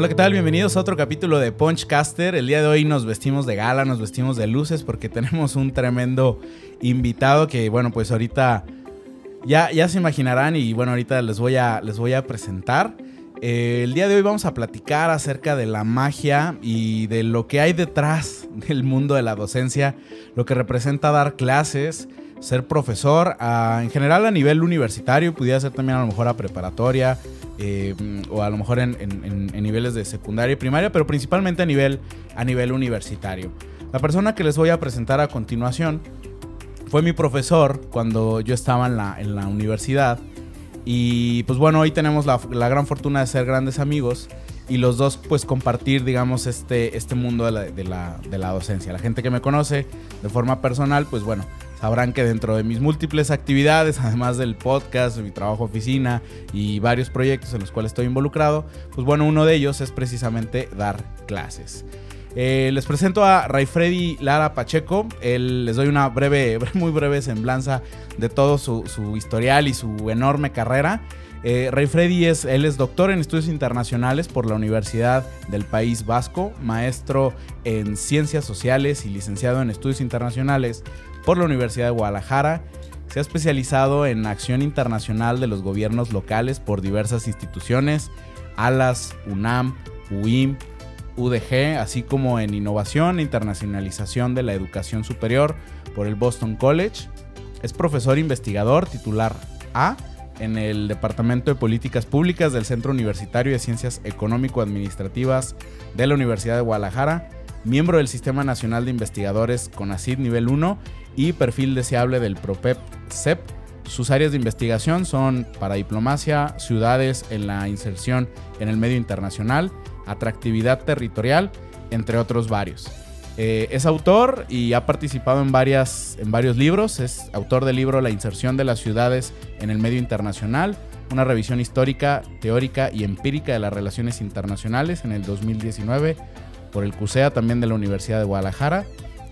Hola, ¿qué tal? Bienvenidos a otro capítulo de Punchcaster. El día de hoy nos vestimos de gala, nos vestimos de luces porque tenemos un tremendo invitado que, bueno, pues ahorita ya, ya se imaginarán y, bueno, ahorita les voy a, les voy a presentar. Eh, el día de hoy vamos a platicar acerca de la magia y de lo que hay detrás del mundo de la docencia, lo que representa dar clases, ser profesor, en general a nivel universitario, pudiera ser también a lo mejor a preparatoria eh, o a lo mejor en, niveles de secundaria y primaria, pero principalmente a nivel, a nivel universitario. La persona que les voy a presentar a continuación fue mi profesor cuando yo estaba en la, en la universidad. Y pues bueno, hoy tenemos la, gran fortuna de ser grandes amigos y los dos pues compartir digamos este, este mundo de la, de, la, de la docencia. La gente que me conoce de forma personal pues bueno, sabrán que dentro de mis múltiples actividades, además del podcast, mi trabajo oficina y varios proyectos en los cuales estoy involucrado, pues bueno, uno de ellos es precisamente dar clases. Eh, les presento a Ray Freddy Lara Pacheco. les doy una breve, muy breve semblanza de todo su, historial y su enorme carrera. Eh, Ray Freddy es, él es doctor en estudios internacionales por la Universidad del País Vasco, maestro en ciencias sociales y licenciado en estudios internacionales por la Universidad de Guadalajara. Se ha especializado en acción internacional de los gobiernos locales por diversas instituciones, ALAS, UNAM, UIM, UDG, así como en innovación e internacionalización de la educación superior por el Boston College. Es profesor investigador titular A en el Departamento de Políticas Públicas del Centro Universitario de Ciencias Económico-Administrativas de la Universidad de Guadalajara, miembro del Sistema Nacional de Investigadores CONACID Nivel 1 y perfil deseable del PROPEP-CEP. Sus áreas de investigación son para diplomacia, ciudades en la inserción en el medio internacional, atractividad territorial, entre otros varios. Eh, es autor y ha participado en, varias, en varios libros. Es autor del libro La inserción de las ciudades en el medio internacional, una revisión histórica, teórica y empírica de las relaciones internacionales en el 2019 por el CUSEA también de la Universidad de Guadalajara.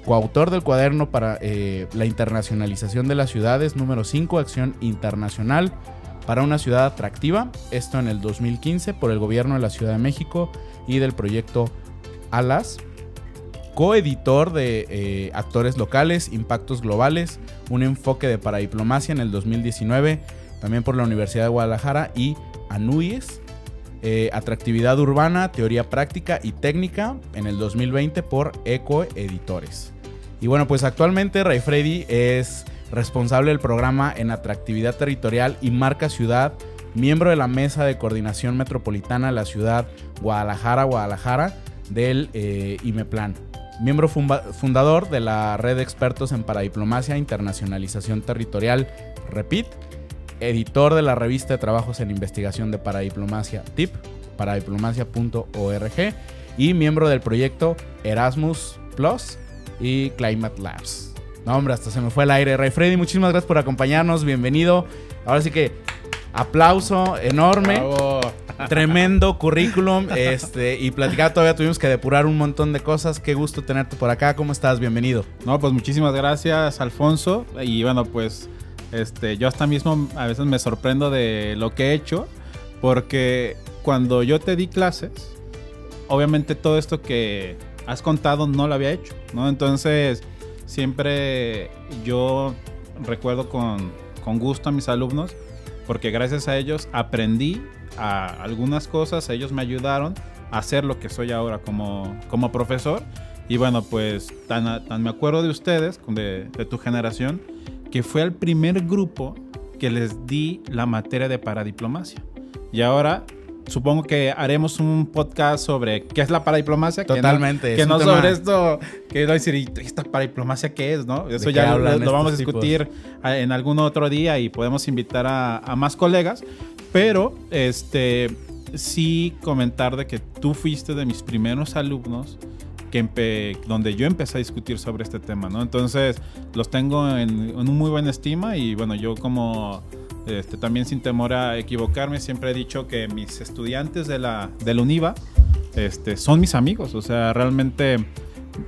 Coautor del cuaderno para eh, la internacionalización de las ciudades número 5, Acción Internacional para una ciudad atractiva, esto en el 2015 por el gobierno de la Ciudad de México y del proyecto ALAS, coeditor de eh, Actores Locales, Impactos Globales, un enfoque de paradiplomacia en el 2019, también por la Universidad de Guadalajara y ANUIES, eh, Atractividad Urbana, Teoría Práctica y Técnica en el 2020 por Eco Editores. Y bueno, pues actualmente Ray Freddy es responsable del programa en atractividad territorial y marca ciudad, miembro de la mesa de coordinación metropolitana de la ciudad Guadalajara, Guadalajara del eh, IMEPLAN. Miembro fundador de la red de expertos en paradiplomacia e internacionalización territorial, REPIT. Editor de la revista de trabajos en investigación de paradiplomacia, TIP, paradiplomacia.org. Y miembro del proyecto Erasmus Plus y Climate Labs. No, hombre, hasta se me fue el aire. Ray Freddy, muchísimas gracias por acompañarnos. Bienvenido. Ahora sí que aplauso enorme. Tremendo currículum. Este, y platicar todavía tuvimos que depurar un montón de cosas. Qué gusto tenerte por acá. ¿Cómo estás? Bienvenido. No, pues muchísimas gracias, Alfonso. Y bueno, pues este, yo hasta mismo a veces me sorprendo de lo que he hecho. Porque cuando yo te di clases, obviamente todo esto que has contado no lo había hecho, ¿no? Entonces, siempre yo recuerdo con, gusto a mis alumnos, porque gracias a ellos aprendí a algunas cosas, ellos me ayudaron a hacer lo que soy ahora como, como profesor. Y bueno, pues tan, tan me acuerdo de ustedes, de, de tu generación, que fue el primer grupo que les di la materia de paradiplomacia. Y ahora supongo que haremos un podcast sobre qué es la paradiplomacia. Totalmente. Que no, sobre esto, que no decir, ¿esta paradiplomacia qué es? ¿no? Eso ya lo, vamos a discutir en algún otro día y podemos invitar a, más colegas. Pero, este, sí comentar de que tú fuiste de mis primeros alumnos que donde yo empecé a discutir sobre este tema, ¿no? Entonces, los tengo en, en un muy buena estima y bueno, yo como este, también sin temor a equivocarme, siempre he dicho que mis estudiantes de la, del UNIVA este, son mis amigos. O sea, realmente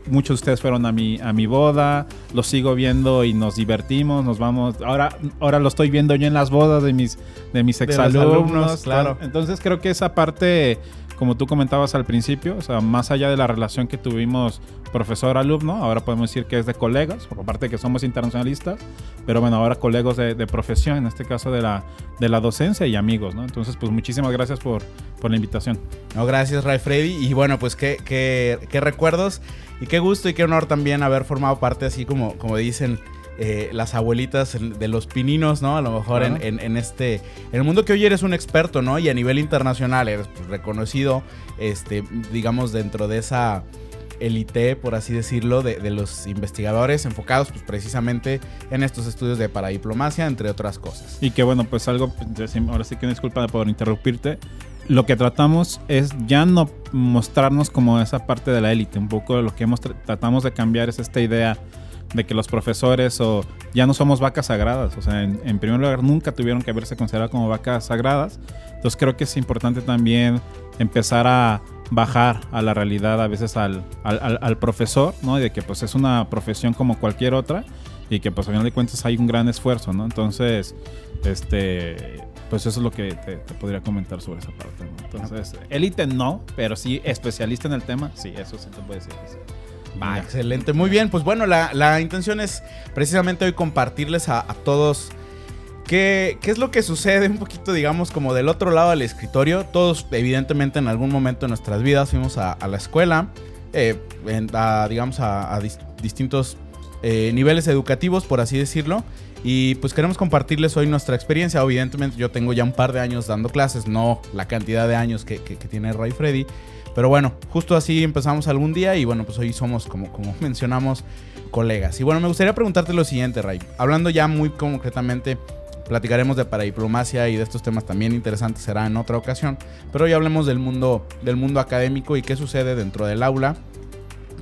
muchos de ustedes fueron a mi, a mi boda, los sigo viendo y nos divertimos, nos vamos. Ahora, ahora lo estoy viendo yo en las bodas de mis, de mis exalumnos. claro. Entonces creo que esa parte como tú comentabas al principio, o sea, más allá de la relación que tuvimos profesor-alumno, ahora podemos decir que es de colegas, por aparte de que somos internacionalistas, pero bueno, ahora colegas de, profesión, en este caso de la, de la docencia y amigos, ¿no? Entonces, pues muchísimas gracias por, por la invitación. No, gracias, Ray Freddy. Y bueno, pues qué, qué, qué recuerdos y qué gusto y qué honor también haber formado parte, así como, como dicen eh, las abuelitas de los pininos, ¿no? A lo mejor en, este, en el mundo que hoy eres un experto, ¿no? Y a nivel internacional eres pues, reconocido, este, digamos, dentro de esa élite, por así decirlo, de, los investigadores enfocados pues precisamente en estos estudios de paradiplomacia, entre otras cosas. Y que bueno, pues algo, ahora sí que disculpa por interrumpirte, lo que tratamos es ya no mostrarnos como esa parte de la élite, un poco lo que hemos tratamos de cambiar es esta idea de que los profesores o ya no somos vacas sagradas. O sea, en, primer lugar, nunca tuvieron que haberse considerado como vacas sagradas. Entonces creo que es importante también empezar a bajar a la realidad a veces al, al, profesor, ¿no? Y de que pues es una profesión como cualquier otra y que pues a final de cuentas hay un gran esfuerzo, ¿no? Entonces, este, pues eso es lo que te, podría comentar sobre esa parte, ¿no? Entonces, élite no, pero sí especialista en el tema, sí, eso sí te puede decir. Va, excelente. Muy bien, pues bueno, la, intención es precisamente hoy compartirles a, todos qué, qué, es lo que sucede un poquito, digamos, como del otro lado del escritorio. Todos, evidentemente, en algún momento de nuestras vidas fuimos a, la escuela, eh, digamos, a, distintos eh, niveles educativos, por así decirlo. Y pues queremos compartirles hoy nuestra experiencia. Evidentemente yo tengo ya un par de años dando clases, no la cantidad de años que, que tiene Ray Freddy. Pero bueno, justo así empezamos algún día y bueno, pues hoy somos, como, como mencionamos, colegas. Y bueno, me gustaría preguntarte lo siguiente, Ray. Hablando ya muy concretamente, platicaremos de paradiplomacia y de estos temas también interesantes será en otra ocasión. Pero hoy hablemos del mundo, del mundo académico y qué sucede dentro del aula.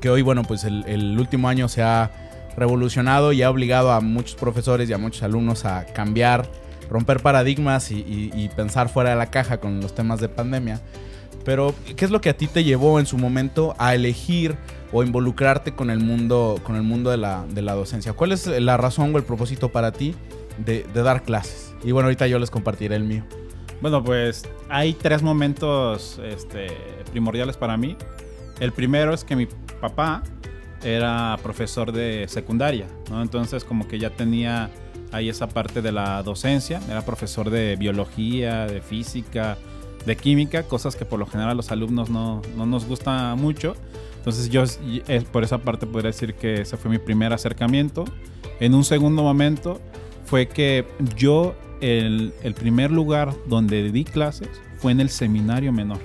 Que hoy, bueno, pues el, último año se ha revolucionado y ha obligado a muchos profesores y a muchos alumnos a cambiar, romper paradigmas y pensar fuera de la caja con los temas de pandemia. Pero, ¿qué es lo que a ti te llevó en su momento a elegir o involucrarte con el mundo, con el mundo de, la, docencia? ¿Cuál es la razón o el propósito para ti de, dar clases? Y bueno, ahorita yo les compartiré el mío. Bueno, pues hay tres momentos este, primordiales para mí. El primero es que mi papá era profesor de secundaria. Entonces como que ya tenía ahí esa parte de la docencia, era profesor de biología, de física, de química, cosas que por lo general a los alumnos no, nos gusta mucho. Entonces yo por esa parte podría decir que ese fue mi primer acercamiento. En un segundo momento fue que yo el, primer lugar donde di clases fue en el seminario menor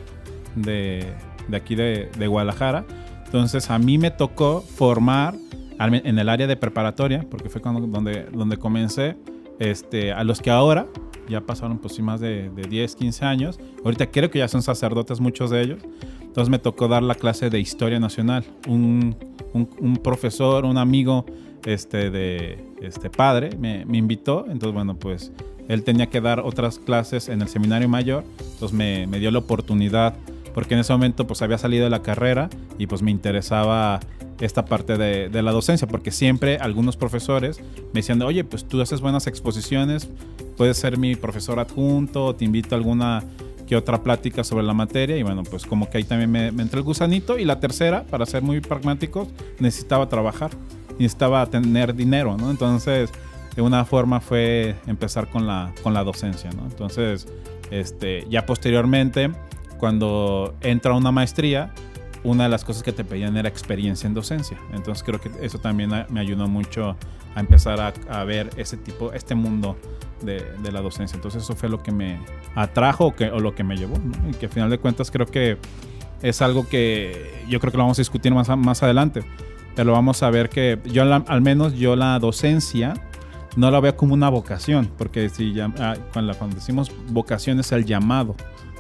de, aquí de, Guadalajara. Entonces a mí me tocó formar en el área de preparatoria, porque fue cuando, donde, donde comencé, este, a los que ahora ya pasaron pues más de, 10, 15 años. Ahorita creo que ya son sacerdotes muchos de ellos. Entonces me tocó dar la clase de Historia Nacional. Un, un, profesor, un amigo este, de este padre me, me, invitó. Entonces, bueno, pues él tenía que dar otras clases en el seminario mayor. Entonces me, me dio la oportunidad porque en ese momento pues había salido de la carrera y pues me interesaba esta parte de, de, la docencia, porque siempre algunos profesores me decían, oye, pues tú haces buenas exposiciones, puedes ser mi profesor adjunto, te invito a alguna que otra plática sobre la materia y bueno, pues como que ahí también me, me entró el gusanito y la tercera, para ser muy pragmáticos, necesitaba trabajar, necesitaba tener dinero, ¿no? Entonces, de una forma fue empezar con la, con la docencia, ¿no? Entonces, este, ya posteriormente, cuando entra una maestría, una de las cosas que te pedían era experiencia en docencia. Entonces creo que eso también me ayudó mucho a empezar a, ver ese tipo, este mundo de, la docencia. Entonces eso fue lo que me atrajo o, lo que me llevó. Y que al final de cuentas creo que es algo que yo creo que lo vamos a discutir más, adelante. Pero vamos a ver que yo al menos yo la docencia no la veo como una vocación, porque ah, cuando decimos vocación es el llamado,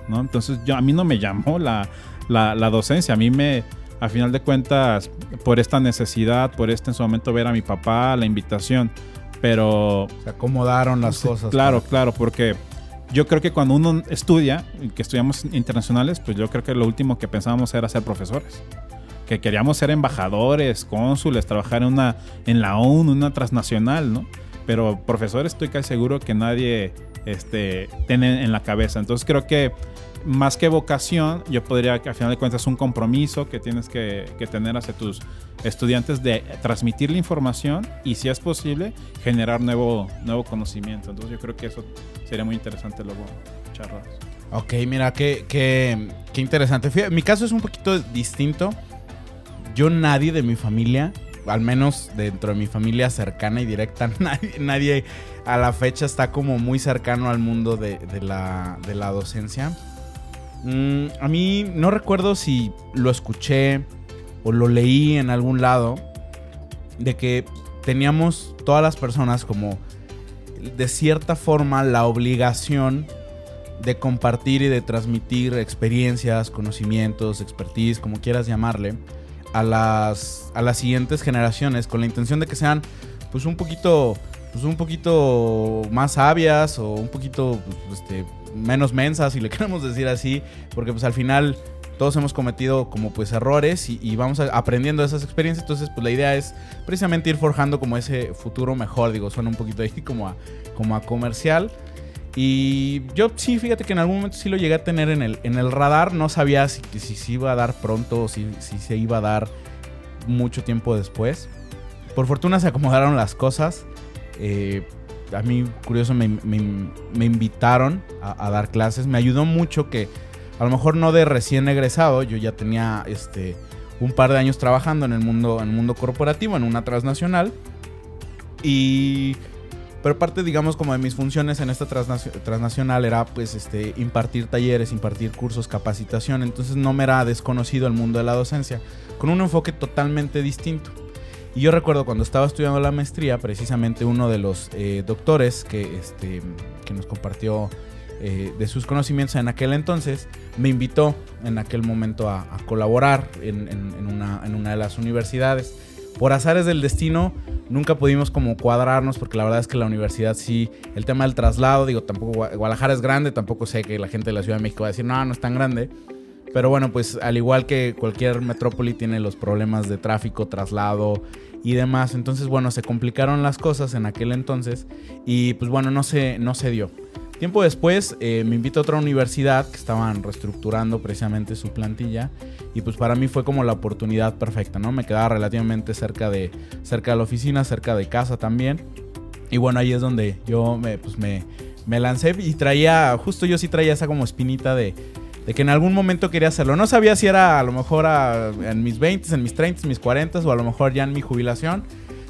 ¿no? Entonces yo, a mí no me llamó la, la, la docencia, a mí me, a final de cuentas, por esta necesidad, por este en su momento ver a mi papá, la invitación, pero... Se acomodaron las cosas. Claro, claro, porque yo creo que cuando uno estudia, que estudiamos internacionales, pues yo creo que lo último que pensábamos era ser profesores. Que queríamos ser embajadores, cónsules, trabajar en, una, en la ONU, una transnacional, ¿no? Pero profesores estoy casi seguro que nadie este, tiene en la cabeza. Entonces creo que más que vocación, yo podría que al final de cuentas es un compromiso que tienes que, tener hacia tus estudiantes de transmitir la información y si es posible generar nuevo, nuevo conocimiento. Entonces yo creo que eso sería muy interesante luego charlar. Ok, mira, qué, qué, qué interesante. mi caso es un poquito distinto. Yo nadie de mi familia, al menos dentro de mi familia cercana y directa, nadie a la fecha está como muy cercano al mundo de, la, de la, docencia. Mm, a mí no recuerdo si lo escuché o lo leí en algún lado de que teníamos todas las personas como de cierta forma la obligación de compartir y de transmitir experiencias, conocimientos, expertise, como quieras llamarle, a las, a las siguientes generaciones con la intención de que sean pues un poquito pues un poquito más sabias o un poquito pues, este, menos mensas, si le queremos decir así, porque pues al final todos hemos cometido como pues errores y, vamos aprendiendo de esas experiencias, entonces pues la idea es precisamente ir forjando como ese futuro mejor, digo, suena un poquito ahí como a, como a comercial. Y yo sí, fíjate que en algún momento sí lo llegué a tener en el, en el radar, no sabía si, si se iba a dar pronto o si, si se iba a dar mucho tiempo después. Por fortuna se acomodaron las cosas. Eh, a mí, curioso, me, invitaron a, dar clases. Me ayudó mucho que, a lo mejor no de recién egresado, yo ya tenía este, un par de años trabajando en el mundo, en el mundo corporativo, en una transnacional. Y... Pero parte, digamos, como de mis funciones en esta transnacional era, pues, este, impartir talleres, impartir cursos, capacitación. Entonces no me era desconocido el mundo de la docencia, con un enfoque totalmente distinto. Y yo recuerdo cuando estaba estudiando la maestría, precisamente uno de los eh, doctores que, este, que nos compartió eh, de sus conocimientos en aquel entonces, me invitó en aquel momento a, colaborar en, una, en una de las universidades. Por azares del destino, nunca pudimos como cuadrarnos porque la verdad es que la universidad sí, el tema del traslado, digo, tampoco Guadalajara es grande, tampoco sé que la gente de la Ciudad de México va a decir, no, no es tan grande. Pero bueno, pues al igual que cualquier metrópoli tiene los problemas de tráfico, traslado y demás. Entonces, bueno, se complicaron las cosas en aquel entonces y pues bueno, no se, no se dio. Tiempo después eh, me invito a otra universidad que estaban reestructurando precisamente su plantilla y pues para mí fue como la oportunidad perfecta, ¿no? Me quedaba relativamente cerca de, cerca de la oficina, cerca de casa también. Y bueno, ahí es donde yo me, pues me, me lancé y traía, justo yo sí traía esa como espinita de de que en algún momento quería hacerlo. No sabía si era a lo mejor en mis 20, en mis 30, en mis 40 o a lo mejor ya en mi jubilación.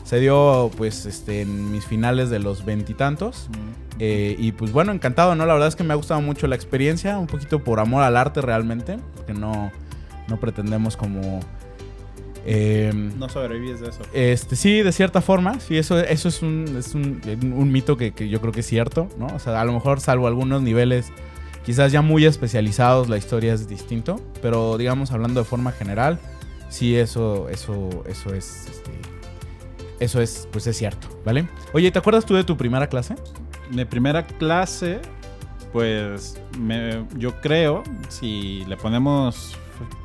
Se dio pues este, en mis finales de los veintitantos. Eh, y pues bueno, encantado, ¿no? La verdad es que me ha gustado mucho la experiencia, un poquito por amor al arte realmente, porque no, no pretendemos como... Em, no sobrevives de eso. Este, sí, de cierta forma. Sí, eso, eso es, un, es un, un mito que, que, yo creo que es cierto, ¿no? O sea, a lo mejor salvo algunos niveles Quizás ya muy especializados la historia es distinto, pero digamos hablando de forma general, sí eso eso eso es este, eso es pues es cierto, ¿vale? Oye, ¿te acuerdas tú de tu primera clase? Mi primera clase pues yo creo si le ponemos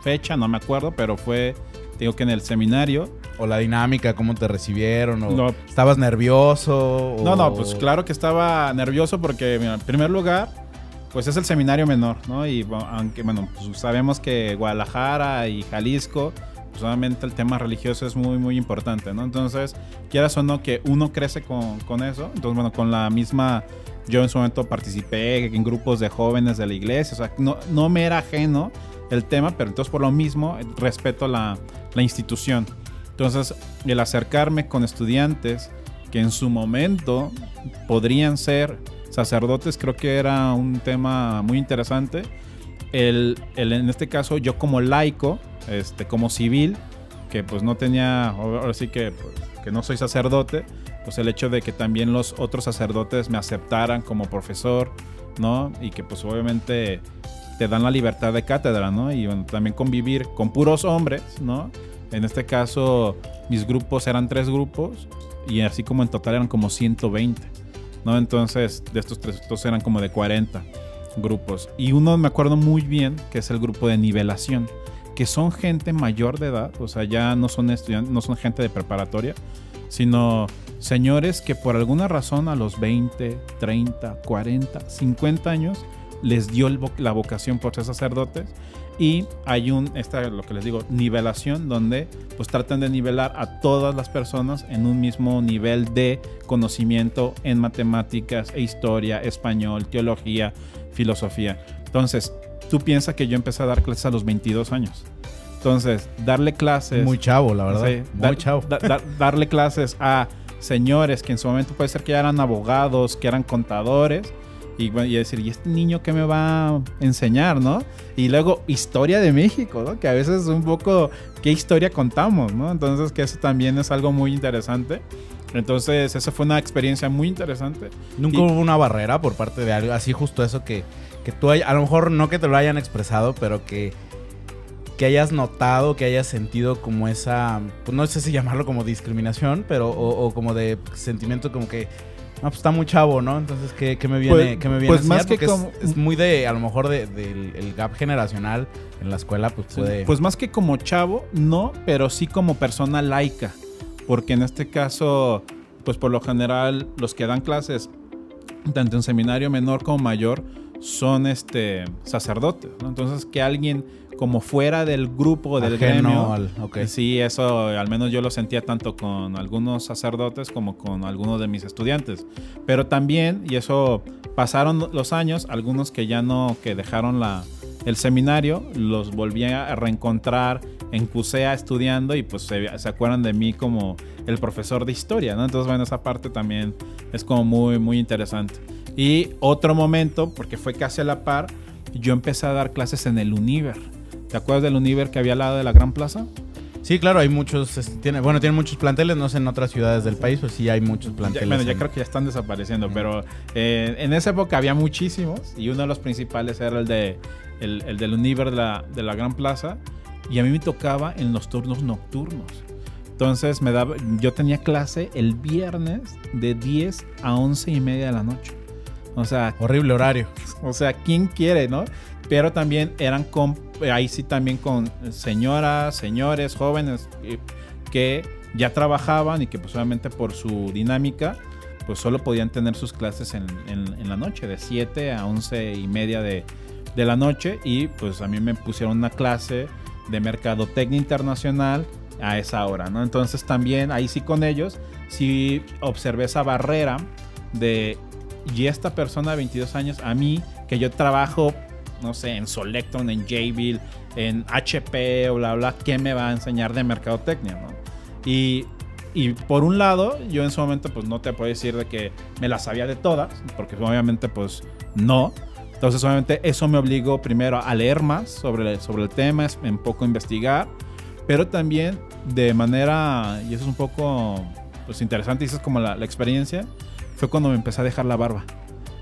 fecha, no me acuerdo, pero fue digo que en el seminario o la dinámica, cómo te recibieron, o no. estabas nervioso. No, no, pues claro que estaba nervioso porque, en primer lugar, pues es el seminario menor, ¿no? Y aunque, bueno, pues sabemos que Guadalajara y Jalisco, pues el tema religioso es muy, muy importante, ¿no? Entonces, quieras o no que uno crece con, con eso, entonces, bueno, con la misma, yo en su momento participé en grupos de jóvenes de la iglesia, o sea, no, no me era ajeno el tema, pero entonces por lo mismo respeto la, la institución. Entonces, el acercarme con estudiantes que en su momento podrían ser sacerdotes creo que era un tema muy interesante. El, en este caso, yo como laico, este, como civil, que pues no tenía, ahora sí que, pues, que no soy sacerdote, pues el hecho de que también los otros sacerdotes me aceptaran como profesor, ¿no? Y que pues obviamente te dan la libertad de cátedra, ¿no? Y también convivir con puros hombres, ¿no? En este caso, mis grupos eran tres grupos y así como en total eran como 120. ¿No? Entonces, de estos tres, estos eran como de 40 grupos. Y uno me acuerdo muy bien que es el grupo de nivelación, que son gente mayor de edad, o sea, ya no son estudiantes, no son gente de preparatoria, sino señores que por alguna razón a los 20, 30, 40, 50 años les dio la vocación por ser sacerdotes y hay un, esta lo que les digo, nivelación, donde pues tratan de nivelar a todas las personas en un mismo nivel de conocimiento en matemáticas e historia, español, teología, filosofía. Entonces, tú piensas que yo empecé a dar clases a los 22 años. Entonces, darle clases... Muy chavo, la verdad. muy chavo. darle clases a señores que en su momento puede ser que ya eran abogados, que eran contadores, y, decir, ¿y este niño qué me va a enseñar, no? Y luego, historia de México, ¿no? Que a veces es un poco, ¿qué historia contamos, no? Entonces, que eso también es algo muy interesante. Entonces, esa fue una experiencia muy interesante. Nunca hubo una barrera por parte de algo, así justo eso que, que tú, hay, a lo mejor no que te lo hayan expresado, pero que que hayas notado, que hayas sentido como esa, pues no sé si llamarlo como discriminación, pero o como de sentimiento como que no, pues está muy chavo, ¿no? Entonces, ¿qué, me viene, pues, me viene pues más que como... es, muy de, a lo mejor, del de, gap generacional en la escuela, pues puede... Pues más que como chavo, no, pero sí como persona laica. Porque en este caso, pues por lo general, los que dan clases, tanto en seminario menor como mayor, son este sacerdotes, ¿no? Entonces, que alguien como fuera del grupo, del gremio. Sí, eso al menos yo lo sentía tanto con algunos sacerdotes como con algunos de mis estudiantes. Pero también, y eso pasaron los años, algunos que ya no, que dejaron la, el seminario, los volví a reencontrar en CUSEA estudiando y pues se, se, acuerdan de mí como el profesor de historia, ¿no? Entonces, bueno, esa parte también es como muy, muy interesante. Y otro momento, porque fue casi a la par, yo empecé a dar clases en el Univer. ¿Te acuerdas del Univer que había al lado de la Gran Plaza? Sí, claro, hay muchos, tiene, bueno, tienen muchos planteles, no sé en otras ciudades del país, pues sí hay muchos planteles. bueno, ya creo que ya están desapareciendo, pero eh, en esa época había muchísimos y uno de los principales era el de el, del Univer de la, de la Gran Plaza y a mí me tocaba en los turnos nocturnos. Entonces me daba, yo tenía clase el viernes de 10 a 11 y media de la noche. O sea, horrible horario. O sea, ¿quién quiere, no? Pero también eran con ahí sí también con señoras, señores, jóvenes eh, que ya trabajaban y que pues obviamente por su dinámica pues solo podían tener sus clases en, la noche, de 7 a 11 y media de, la noche y pues a mí me pusieron una clase de mercadotecnia internacional a esa hora, ¿no? Entonces también ahí sí con ellos sí observé esa barrera de y esta persona de 22 años a mí que yo trabajo no sé, en Solecton, en Jayville, en HP o bla, bla, ¿qué me va a enseñar de mercadotecnia? ¿no? Y, y por un lado, yo en su momento pues no te puedo decir de que me las sabía de todas, porque obviamente pues no. Entonces obviamente eso me obligó primero a leer más sobre, sobre el tema, en poco investigar, pero también de manera, y eso es un poco pues interesante, y eso es como la, la experiencia, fue cuando me empecé a dejar la barba.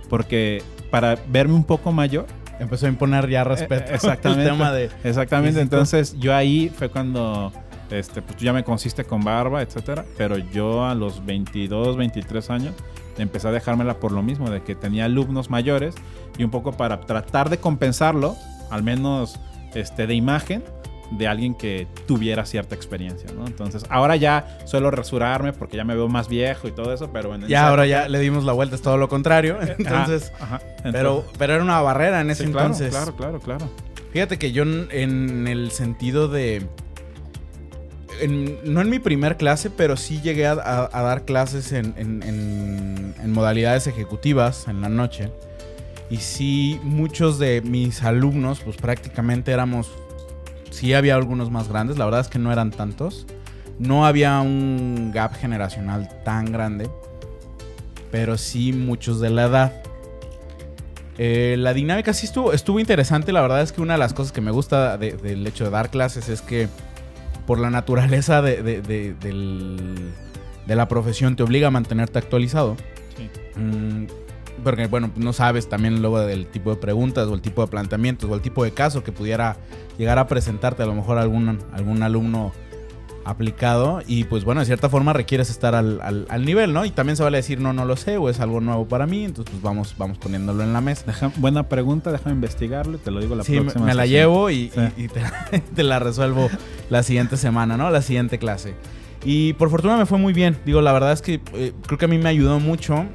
Porque para verme un poco mayor, Empezó a imponer ya respeto. Eh, exactamente. tema de exactamente. Entonces, yo ahí fue cuando este, pues ya me consiste con barba, etcétera. Pero yo a los 22, 23 años empecé a dejármela por lo mismo, de que tenía alumnos mayores y un poco para tratar de compensarlo, al menos este, de imagen, de alguien que tuviera cierta experiencia, ¿no? Entonces, ahora ya suelo rasurarme porque ya me veo más viejo y todo eso, pero bueno. Ya ahora ya le dimos la vuelta, es todo lo contrario. Entonces, pero, pero era una barrera en ese entonces. Claro, claro, claro. Fíjate que yo en el sentido de... no en mi primer clase, pero sí llegué a, dar clases en, en modalidades ejecutivas en la noche. Y sí, muchos de mis alumnos, pues prácticamente éramos Sí había algunos más grandes, la verdad es que no eran tantos. No había un gap generacional tan grande, pero sí muchos de la edad. Eh, la dinámica sí estuvo, estuvo interesante. La verdad es que una de las cosas que me gusta del hecho de dar clases es que por la naturaleza de, la profesión te obliga a mantenerte actualizado. Sí. Mm, porque bueno, no sabes también luego del tipo de preguntas o el tipo de planteamientos o el tipo de caso que pudiera llegar a presentarte a lo mejor algún, algún alumno aplicado y pues bueno, de cierta forma requieres estar al, nivel, ¿no? Y también se vale decir, no, no lo sé o es algo nuevo para mí, entonces pues vamos, vamos poniéndolo en la mesa. buena pregunta, déjame investigarlo y te lo digo la próxima. Sí, me, la llevo y, te, la resuelvo la siguiente semana, ¿no? La siguiente clase. Y por fortuna me fue muy bien, digo, la verdad es que eh, creo que a mí me ayudó mucho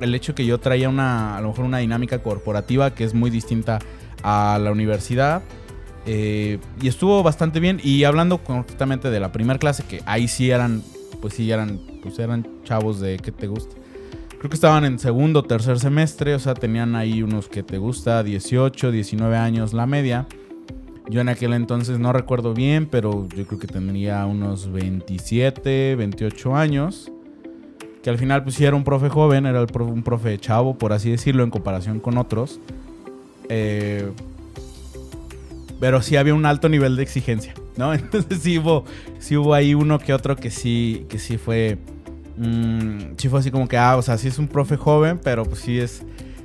el hecho que yo traía una, a lo mejor una dinámica corporativa que es muy distinta a la universidad. Eh, y estuvo bastante bien. Y hablando concretamente de la primera clase, que ahí sí eran, pues sí eran, pues eran chavos de que te gusta. Creo que estaban en segundo tercer semestre, o sea, tenían ahí unos que te gusta, 18, 19 años la media. Yo en aquel entonces no recuerdo bien, pero yo creo que tendría unos 27, 28 años. Que al final pues sí era un profe joven, era un profe chavo, por así decirlo, en comparación con otros. Eh, pero sí había un alto nivel de exigencia, ¿no? Entonces sí hubo, sí hubo ahí uno que otro que sí, que sí fue, mm, sí fue así como que, ah, o sea, sí es un profe joven, pero pues sí es,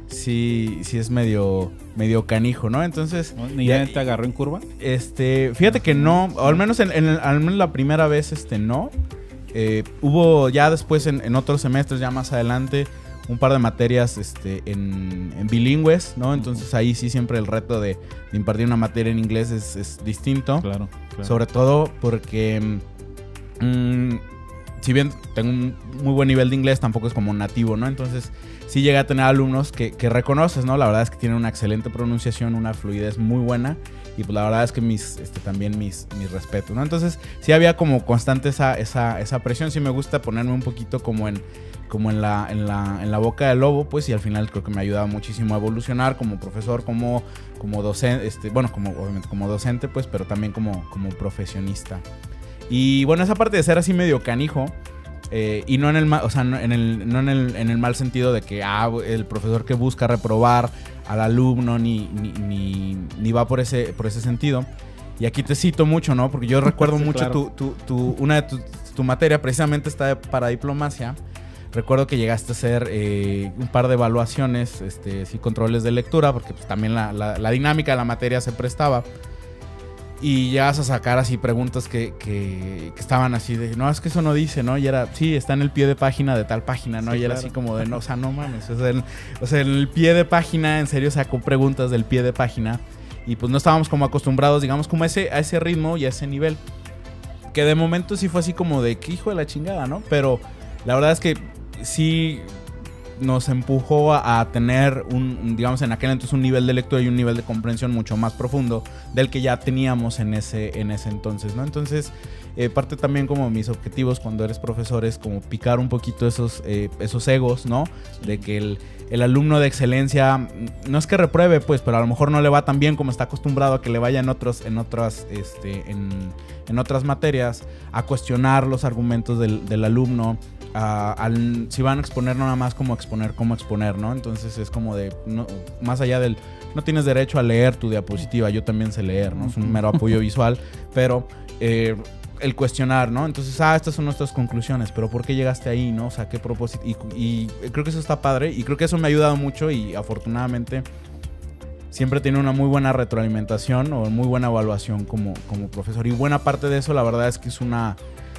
sí, sí es medio, medio canijo, ¿no? Entonces... ¿Ni ya te agarró en curva? Este, fíjate que no, o al menos en, al menos la primera vez, este, no. Eh, hubo ya después en, en otros semestres, ya más adelante, un par de materias este, en, bilingües, ¿no? Entonces ahí sí siempre el reto de, impartir una materia en inglés es, distinto. Claro, Sobre todo porque, mm, si bien tengo un muy buen nivel de inglés, tampoco es como nativo, ¿no? Entonces sí llega a tener alumnos que, reconoces, ¿no? La verdad es que tienen una excelente pronunciación, una fluidez muy buena. Y pues la verdad es que mis, este, también mis, mis respetos, ¿no? Entonces sí había como constante esa, esa, esa presión. Sí me gusta ponerme un poquito como en como en la, en la, en la boca del lobo, pues, y al final creo que me ha muchísimo a evolucionar como profesor, como, como docente, este, bueno, como, obviamente como docente, pues, pero también como, como profesionista. Y bueno, esa parte de ser así medio canijo, eh, y no en el, o sea, no en el, no en el, en el mal sentido de que ah, el profesor que busca reprobar al alumno ni, ni, ni, va por ese, por ese sentido. Y aquí te cito mucho, ¿no? Porque yo recuerdo mucho tu, tu, tu, una de tu, tu materia, precisamente está para diplomacia Recuerdo que llegaste a hacer eh, un par de evaluaciones, este, sí, controles de lectura, porque pues, también la, dinámica de la materia se prestaba. Y llegas a sacar así preguntas que, que, estaban así de, no, es que eso no dice, ¿no? Y era, sí, está en el pie de página de tal página, ¿no? y era así como de, no, o sea, no mames. O sea, en, o sea, en el pie de página, en serio, sacó preguntas del pie de página. Y pues no estábamos como acostumbrados, digamos, como a ese, a ese ritmo y a ese nivel. Que de momento sí fue así como de, que hijo de la chingada, ¿no? Pero la verdad es que sí nos empujó a, tener un, digamos, en aquel entonces un nivel de lectura y un nivel de comprensión mucho más profundo del que ya teníamos en ese, en ese entonces, ¿no? Entonces, eh, parte también como mis objetivos cuando eres profesor es como picar un poquito esos, eh, esos egos, ¿no? De que el, el, alumno de excelencia, mm, no es que repruebe, pues, pero a lo mejor no le va tan bien como está acostumbrado a que le vaya en, otros, en, otras, este, en, en otras materias, a cuestionar los argumentos del, del alumno, si van a exponer nada más como exponer, como exponer, ¿no? Entonces es como de, más allá del, no tienes derecho a leer tu diapositiva, yo también sé leer, ¿no? Es un mero apoyo visual, pero eh, el cuestionar, ¿no? Entonces, ah, estas son nuestras conclusiones, pero ¿por qué llegaste ahí, no? O sea, ¿qué propósito? Y, creo que eso está padre y creo que eso me ha ayudado mucho y afortunadamente siempre tiene una muy buena retroalimentación o muy buena evaluación como, como profesor. Y buena parte de eso, la verdad es que es una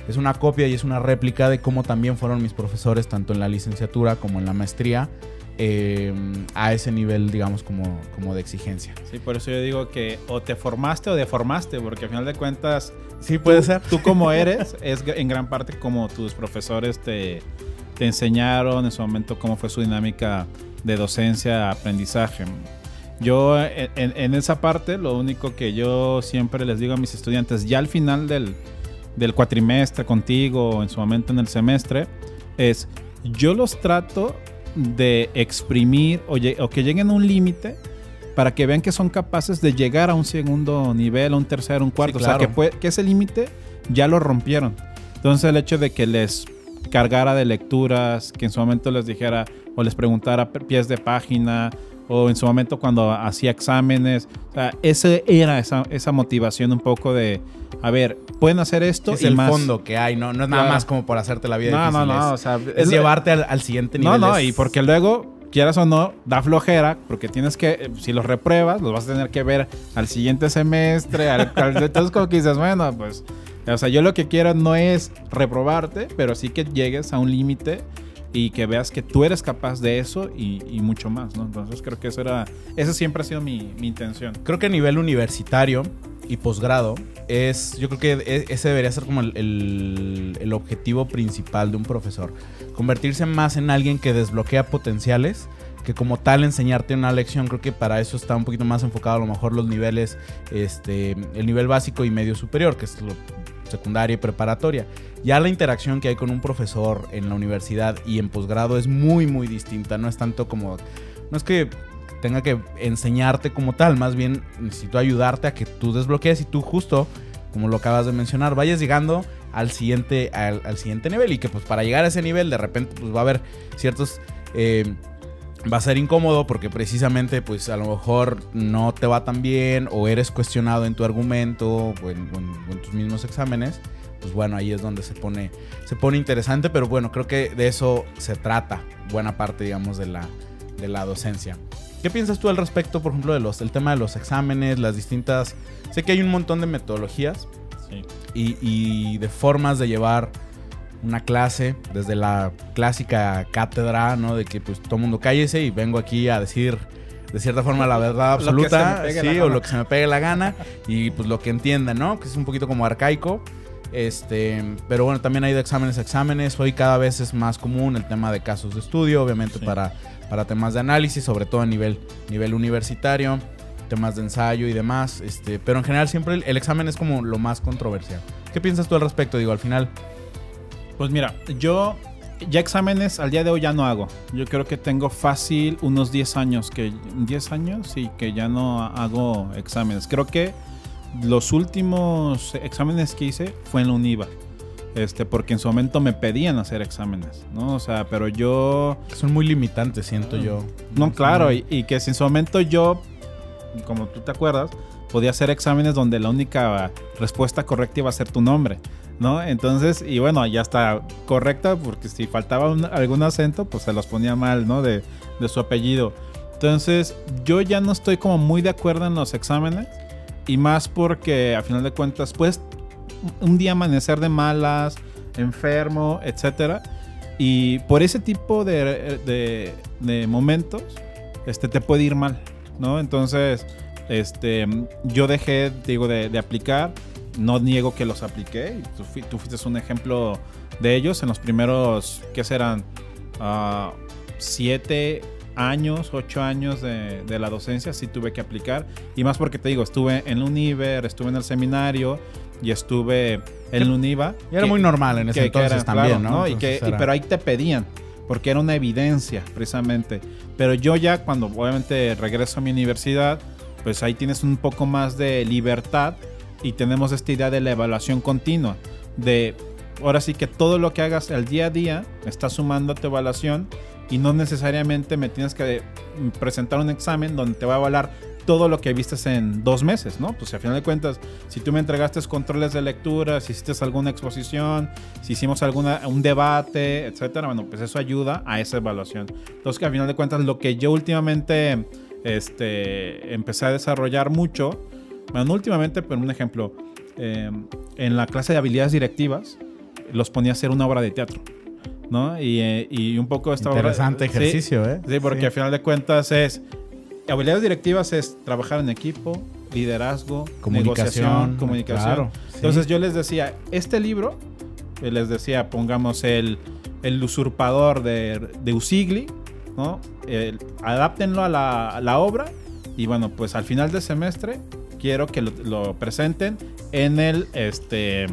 es una copia y es una réplica de cómo también fueron mis profesores, tanto en la licenciatura como en la maestría, eh, a ese nivel, digamos, como, como de exigencia. Sí, por eso yo digo que o te formaste o deformaste, porque al final de cuentas, sí puede ser. Tú como eres, es en gran parte como tus profesores te, te enseñaron en su momento cómo fue su dinámica de docencia, aprendizaje. Yo en, en, esa parte, lo único que yo siempre les digo a mis estudiantes, ya al final del, del cuatrimestre contigo, en su momento en el semestre, es yo los trato de exprimir o, que lleguen a un límite para que vean que son capaces de llegar a un segundo nivel, a un tercero, un cuarto. O sea, que, que ese límite ya lo rompieron. Entonces el hecho de que les cargara de lecturas, que en su momento les dijera o les preguntara pies de página, o en su momento cuando hacía exámenes, o sea, ese era esa, esa motivación un poco de, a ver, pueden hacer esto es el fondo que hay, ¿no? No es nada más como por hacerte la vida no, difícil. No, no, no. O sea, es, llevarte al, siguiente nivel. No, no, y porque luego, quieras o no, da flojera, porque tienes que, eh, si los repruebas, los vas a tener que ver al siguiente semestre. Al, entonces, como que dices, bueno, pues, o sea, yo lo que quiero no es reprobarte, pero sí que llegues a un límite y que veas que tú eres capaz de eso y, mucho más, ¿no? Entonces creo que eso era, esa siempre ha sido mi, mi, intención. Creo que a nivel universitario, y posgrado es, yo creo que e- ese debería ser como el, el- el objetivo principal de un profesor. Convertirse más en alguien que desbloquea potenciales que como tal enseñarte una lección. Creo que para eso está un poquito más enfocado a lo mejor los niveles, este, el nivel básico y medio superior, que es lo secundaria y preparatoria. Ya la interacción que hay con un profesor en la universidad y en posgrado es muy, muy distinta. No es tanto como, no es que tenga que enseñarte como tal, más bien necesito ayudarte a que tú desbloquees y tú justo, como lo acabas de mencionar, vayas llegando al siguiente, al, siguiente nivel y que pues para llegar a ese nivel de repente pues va a haber ciertos... eh, va a ser incómodo porque precisamente pues a lo mejor no te va tan bien o eres cuestionado en tu argumento o en, en- en tus mismos exámenes, pues bueno, ahí es donde se pone, se pone interesante, pero bueno, creo que de eso se trata buena parte, digamos, de la, de la docencia. ¿Qué piensas tú al respecto, por ejemplo, de los, el tema de los exámenes, las distintas... Sé que hay un montón de metodologías Sí. y, y de formas de llevar una clase, desde la clásica cátedra, ¿no? De que pues todo mundo cállese y vengo aquí a decir de cierta forma la verdad absoluta, sí, o lo que se me pegue la gana y pues lo que entienda, ¿no? Que es un poquito como arcaico. Este, pero bueno, también hay de exámenes a exámenes. Hoy cada vez es más común el tema de casos de estudio, obviamente Sí. para, para temas de análisis, sobre todo a nivel, nivel universitario, temas de ensayo y demás. Este, pero en general siempre el, el examen es como lo más controversial. ¿Qué piensas tú al respecto? Digo, al final, Pues mira, yo ya exámenes al día de hoy ya no hago. Yo creo que tengo fácil unos 10 años que 10 años sí que ya no hago exámenes. Creo que los últimos exámenes que hice fue en la UNIVA. Este, porque en su momento me pedían hacer exámenes, ¿no? O sea, pero yo son muy limitantes, siento yo. no, claro, y, y que si en su momento yo, como tú te acuerdas, podía hacer exámenes donde la única respuesta correcta iba a ser tu nombre, ¿no? Entonces, y bueno, ya está correcta, porque si faltaba algún acento, pues se los ponía mal, ¿no? De, de su apellido. Entonces, yo ya no estoy como muy de acuerdo en los exámenes, y más porque a final de cuentas, pues, un día amanecer de malas, enfermo, etcétera. Y por ese tipo de, de- de momentos, este, te puede ir mal, ¿no? Entonces, este, yo dejé, digo, de, de aplicar. No niego que los apliqué. Tú, fui- tú fuiste un ejemplo de ellos en los primeros, ¿qué serán? Ah, siete años, ocho años de, de la docencia, sí tuve que aplicar. Y más porque te digo, estuve en Univer, estuve en el seminario y estuve en la Univa. Y era que- muy normal en ese que- que entonces era, también, claro, ¿no? Y que, y- pero ahí te pedían, porque era una evidencia, precisamente. Pero yo ya cuando obviamente regreso a mi universidad, pues ahí tienes un poco más de libertad y tenemos esta idea de la evaluación continua, de ahora sí que todo lo que hagas el día a día está sumando a tu evaluación y no necesariamente me tienes que presentar un examen donde te va a evaluar todo lo que vistes en dos meses, ¿no? Pues si a final de cuentas, si tú me entregaste controles de lectura, si hiciste alguna exposición, si hicimos alguna, un debate, etcétera, bueno, pues eso ayuda a esa evaluación. Entonces, que a final de cuentas, lo que yo últimamente este, empecé a desarrollar mucho, bueno, no últimamente, pero un ejemplo, eh, en la clase de habilidades directivas, los ponía a hacer una obra de teatro, ¿no? Y, eh, y un poco esta obra- Interesante sí, ejercicio, ¿eh? Sí, porque Sí. al final de cuentas es habilidades directivas es trabajar en equipo, liderazgo, Comunicación, negociación, comunicación. claro, sí. Entonces yo les decía, este libro, eh, les decía, pongamos el, el usurpador de, de Usigli, ¿no? El- adáptenlo a la, la obra y bueno, pues al final del semestre quiero que lo, presenten en el, este,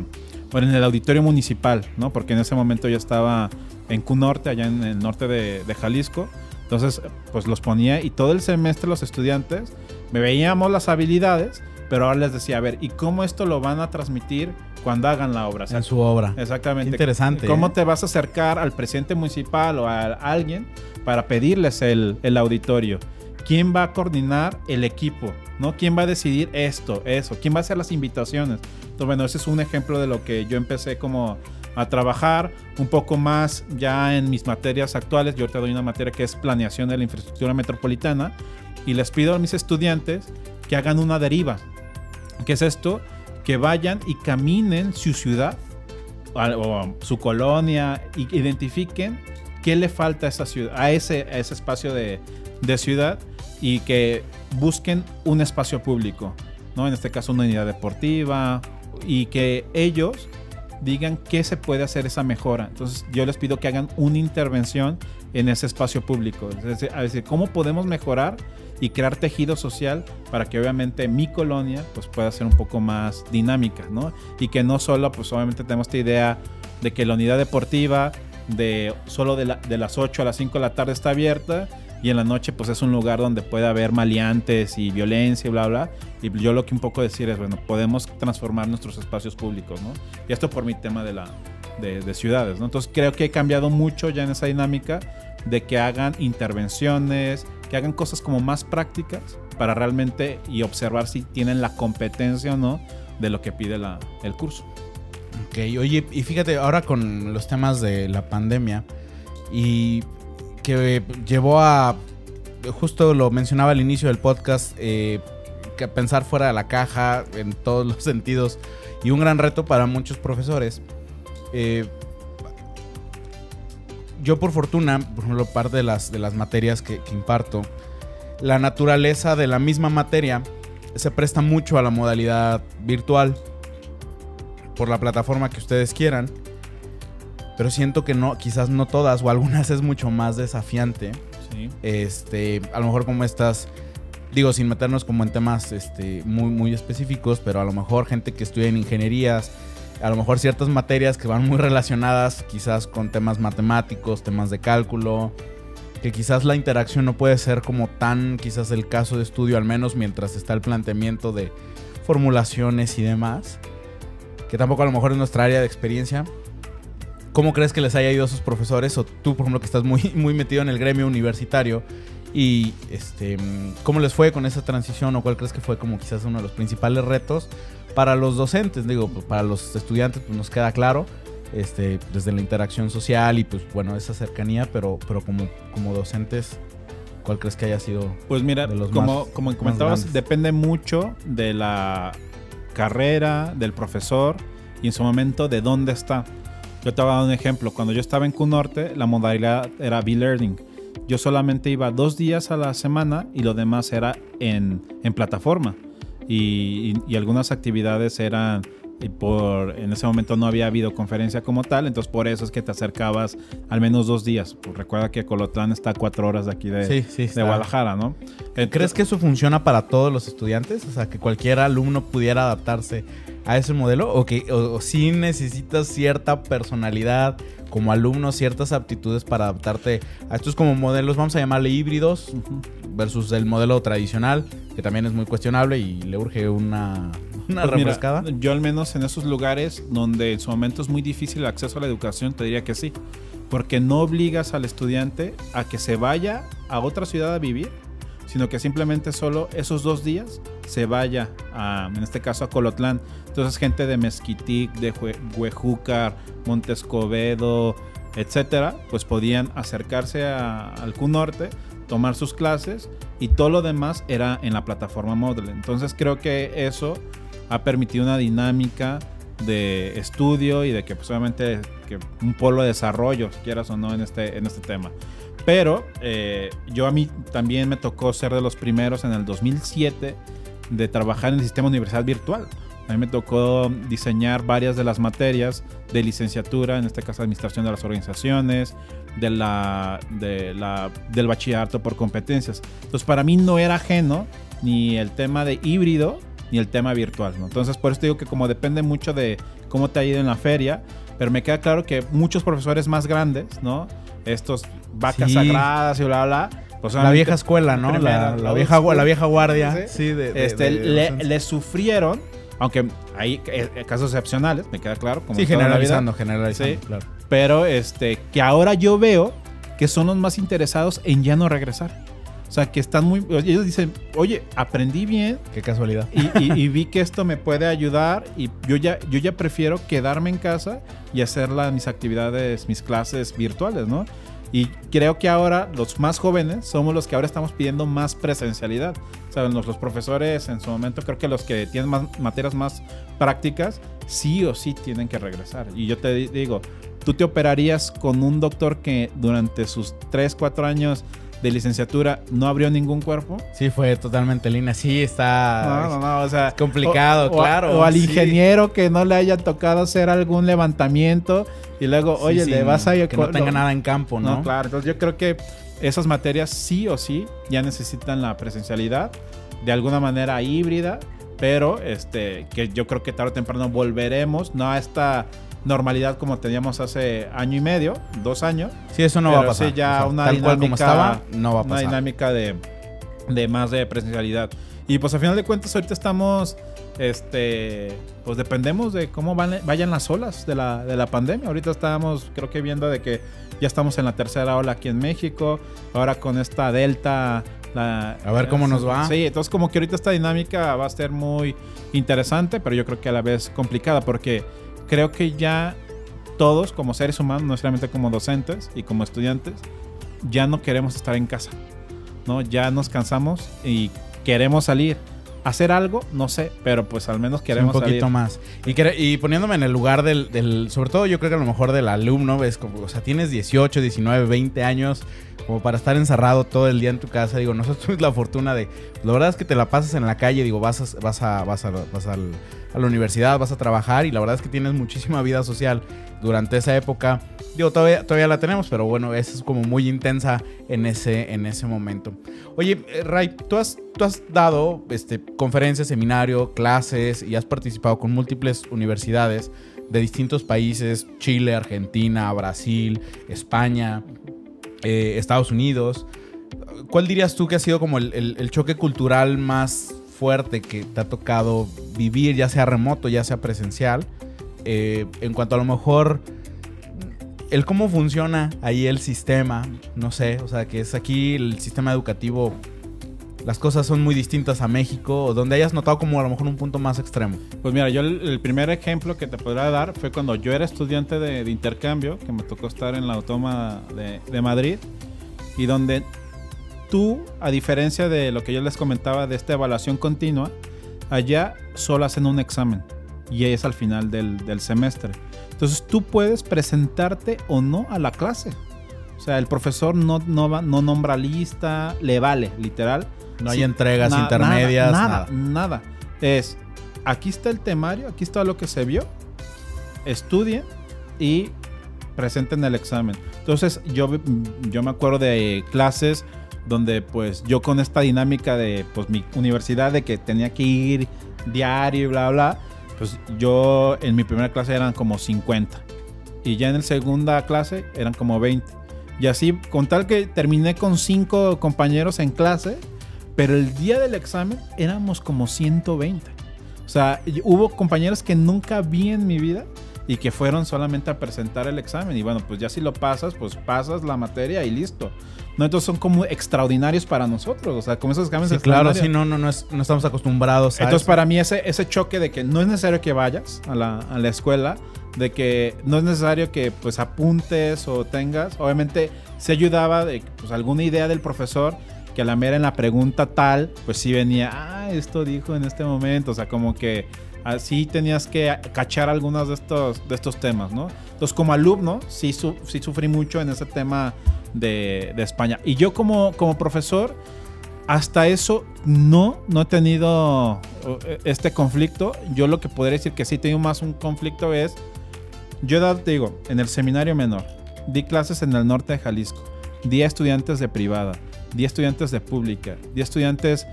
bueno, en el auditorio municipal, ¿no? Porque en ese momento yo estaba en Cunorte, allá en el norte de, de Jalisco. Entonces, pues los ponía y todo el semestre los estudiantes me veíamos las habilidades, pero ahora les decía, a ver, ¿y cómo esto lo van a transmitir cuando hagan la obra? O sea, En su obra. Exactamente. Interesante, ¿Cómo ¿eh? te vas a acercar al presidente municipal o a alguien para pedirles el, el auditorio? ¿Quién va a coordinar el equipo? ¿No? ¿Quién va a decidir esto, eso? ¿Quién va a hacer las invitaciones? Entonces, bueno, ese es un ejemplo de lo que yo empecé como a trabajar un poco más ya en mis materias actuales. Yo ahorita doy una materia que es planeación de la infraestructura metropolitana y les pido a mis estudiantes que hagan una deriva. ¿Qué es esto? Que vayan y caminen su ciudad o su colonia y identifiquen qué le falta a esa ciudad, a ese, a ese espacio de, de ciudad y que busquen un espacio público. ¿no? En este caso una unidad deportiva y que ellos digan qué se puede hacer esa mejora. Entonces yo les pido que hagan una intervención en ese espacio público. Es decir, cómo podemos mejorar y crear tejido social para que obviamente mi colonia pues pueda ser un poco más dinámica, ¿no? Y que no solo pues obviamente tenemos esta idea de que la unidad deportiva de solo de, de las 8 a las 5 de la tarde está abierta y en la noche pues es un lugar donde puede haber maleantes y violencia y bla bla. Y yo lo que un poco decir es, bueno, podemos transformar nuestros espacios públicos, ¿no? Y esto por mi tema de, la, de, ciudades, ¿no? Entonces creo que he cambiado mucho ya en esa dinámica de que hagan intervenciones, que hagan cosas como más prácticas para realmente y observar si tienen la competencia o no de lo que pide la, el curso. Ok, oye, y fíjate, ahora con los temas de la pandemia y que llevó a, justo lo mencionaba al inicio del podcast, eh, que pensar fuera de la caja en todos los sentidos y un gran reto para muchos profesores. Eh, yo por fortuna, por ejemplo, parte de las, de las materias que, que imparto, la naturaleza de la misma materia se presta mucho a la modalidad virtual por la plataforma que ustedes quieran. Pero siento que no, quizás no todas, o algunas es mucho más desafiante. Este, a lo mejor como estas, digo, sin meternos como en temas este, muy, muy específicos, pero a lo mejor gente que estudia en ingenierías, a lo mejor ciertas materias que van muy relacionadas quizás con temas matemáticos, temas de cálculo, que quizás la interacción no puede ser como tan quizás el caso de estudio, al menos mientras está el planteamiento de formulaciones y demás, que tampoco a lo mejor es nuestra área de experiencia, ¿Cómo crees que les haya ido a sus profesores? O tú, por ejemplo, que estás muy, muy metido en el gremio universitario. Y este, ¿cómo les fue con esa transición? ¿O cuál crees que fue como quizás uno de los principales retos para los docentes? Digo, pues, para los estudiantes pues nos queda claro. Este, desde la interacción social y pues bueno, esa cercanía, pero, pero como, como docentes, ¿cuál crees que haya sido? Pues mira, de los como, como comentabas, depende mucho de la carrera, del profesor y en su momento de dónde está. Yo te voy a dar un ejemplo. Cuando yo estaba en QNorte, la modalidad era B-Learning. Yo solamente iba dos días a la semana y lo demás era en, en plataforma. Y, y, algunas actividades eran y por en ese momento no había habido conferencia como tal, entonces por eso es que te acercabas al menos dos días. Pues recuerda que Colotlán está a cuatro horas de aquí de, de Guadalajara, ¿no? ¿Crees que eso funciona para todos los estudiantes? O sea, que cualquier alumno pudiera adaptarse a ese modelo o que o, si necesitas cierta personalidad como alumno, ciertas aptitudes para adaptarte a estos como modelos, vamos a llamarle híbridos, versus el modelo tradicional, que también es muy cuestionable y le urge una, una pues refrescada. yo al menos en esos lugares donde en su momento es muy difícil el acceso a la educación, te diría que sí, porque no obligas al estudiante a que se vaya a otra ciudad a vivir sino que simplemente solo esos dos días se vaya a, en este caso a Colotlán. Entonces gente de Mezquitic, de Huejúcar, Montescobedo, etcétera, pues podían acercarse al Q Norte, tomar sus clases y todo lo demás era en la plataforma Moodle. Entonces creo que eso ha permitido una dinámica de estudio y de que pues obviamente que un polo de desarrollo, quieras o no, en este, en este tema. Pero eh, yo a mí también me tocó ser de los primeros en el 2007 de trabajar en el sistema universal virtual. A mí me tocó diseñar varias de las materias de licenciatura, en este caso administración de las organizaciones, de la, de la, del bachillerato por competencias. Entonces para mí no era ajeno ni el tema de híbrido ni el tema virtual. Entonces por eso digo que como depende mucho de cómo te ha ido en la feria, pero me queda claro que muchos profesores más grandes, ¿no? Estos vacas sagradas y bla, bla, pues la vieja escuela, ¿no? la, vieja, la vieja guardia. Sí, de, este, le, sufrieron, aunque hay eh, casos excepcionales, me queda claro. Como sí, generalizando, generalizando, claro. Pero este, que ahora yo veo que son los más interesados en ya no regresar. O sea, que están muy... Ellos dicen, oye, aprendí bien. Qué casualidad. Y, vi que esto me puede ayudar y yo ya, yo ya prefiero quedarme en casa y hacer mis actividades, mis clases virtuales, ¿no? Y creo que ahora los más jóvenes somos los que ahora estamos pidiendo más presencialidad. O sea, los, profesores en su momento creo que los que tienen más materias más prácticas, sí o sí tienen que regresar. Y yo te digo, tú te operarías con un doctor que durante sus 3, 4 años de licenciatura no abrió ningún cuerpo. Sí, fue totalmente línea. Sí, está. No, no, no, o sea. Es complicado, o- claro. O al sí. ingeniero que no le haya tocado hacer algún levantamiento y luego, Sí, oye, sí, le vas a Que no tenga nada en campo, ¿no? No, claro. Entonces yo creo que esas materias sí o sí ya necesitan la presencialidad de alguna manera híbrida, pero este que yo creo que tarde o temprano volveremos no a esta normalidad como teníamos hace año y medio, dos años, Sí, eso no pero va a pasar. sí ya O sea, una tal cual como estaba, no va a una pasar. dinámica de, de más de presencialidad. Y pues al final de cuentas ahorita estamos, este, pues dependemos de cómo van- vayan las olas de la, de la pandemia. Ahorita estábamos, creo que viendo de que ya estamos en la tercera ola aquí en México. Ahora con esta delta, la, A ver cómo nos va. Sí, entonces como que ahorita esta dinámica va a ser muy interesante, pero yo creo que a la vez complicada porque creo que ya todos como seres humanos, no solamente como docentes y como estudiantes, ya no queremos estar en casa. ¿no? Ya nos cansamos y queremos salir. Hacer algo, no sé, pero pues al menos Sí, queremos un poquito salir. más. Y, y poniéndome en el lugar del, del- sobre todo yo creo que a lo mejor del alumno, ves como, o sea, tienes 18, 19, 20 años como para estar encerrado todo el día en tu casa. Digo, nosotros tuvimos la fortuna de, la verdad es que te la pasas en la calle, digo, vas a, vas a, vas a, vas al- a la universidad, vas a trabajar y la verdad es que tienes muchísima vida social durante esa época. Digo, todavía, todavía la tenemos, pero bueno, esa es como muy intensa en ese, en ese momento. Oye, eh, Ray, tú has, tú has dado este, conferencias, seminario, clases y has participado con múltiples universidades de distintos países, Chile, Argentina, Brasil, España, eh, Estados Unidos. ¿Cuál dirías tú que ha sido como el, el- choque cultural más fuerte que te ha tocado vivir, ya sea remoto, ya sea presencial? Eh, en cuanto a lo mejor el cómo funciona ahí el sistema, no sé, o sea, que es aquí el sistema educativo, las cosas son muy distintas a México, o donde hayas notado como a lo mejor un punto más extremo. Pues mira, yo el, el primer ejemplo que te podría dar fue cuando yo era estudiante de, de intercambio, que me tocó estar en la Autónoma de, de Madrid, y donde tú, a diferencia de lo que yo les comentaba de esta evaluación continua, allá solo hacen un examen, y es al final del, del semestre. Entonces tú puedes presentarte o no a la clase. O sea, el profesor no, no, va- no nombra lista, le vale, literal. No hay Sí, entregas na- intermedias, nada, nada. nada. Es, aquí está el temario, aquí está lo que se vio, estudien y presenten el examen. Entonces yo, yo me acuerdo de clases donde pues yo con esta dinámica de pues mi universidad de que tenía que ir diario y bla bla, pues yo en mi primera clase eran como 50 y ya en la segunda clase eran como 20. Y así, con tal que terminé con cinco compañeros en clase, pero el día del examen éramos como 120. O sea, hubo compañeros que nunca vi en mi vida y que fueron solamente a presentar el examen. Y bueno, pues ya si lo pasas, pues pasas la materia y listo. No, entonces son como extraordinarios para nosotros. O sea, como esos exámenes Sí, claro, sí, no, no, no, es- no estamos acostumbrados a Entonces, eso. para mí, ese, ese choque de que no es necesario que vayas a la, a la escuela, de que no es necesario que pues apuntes o tengas. Obviamente, se ayudaba de pues, alguna idea del profesor que a la mera en la pregunta tal, pues sí venía, ah, esto dijo en este momento. O sea, como que así tenías que cachar algunos de estos, de estos temas, ¿no? Entonces, como alumno, sí, su- sí sufrí mucho en ese tema de, España. Y yo como, profesor, hasta eso no, no he tenido eh, este conflicto. Yo lo que podría decir que sí tengo más un conflicto es, yo he digo, en el seminario menor, di clases en el norte de Jalisco, di a estudiantes de privada, di a estudiantes de pública, di a estudiantes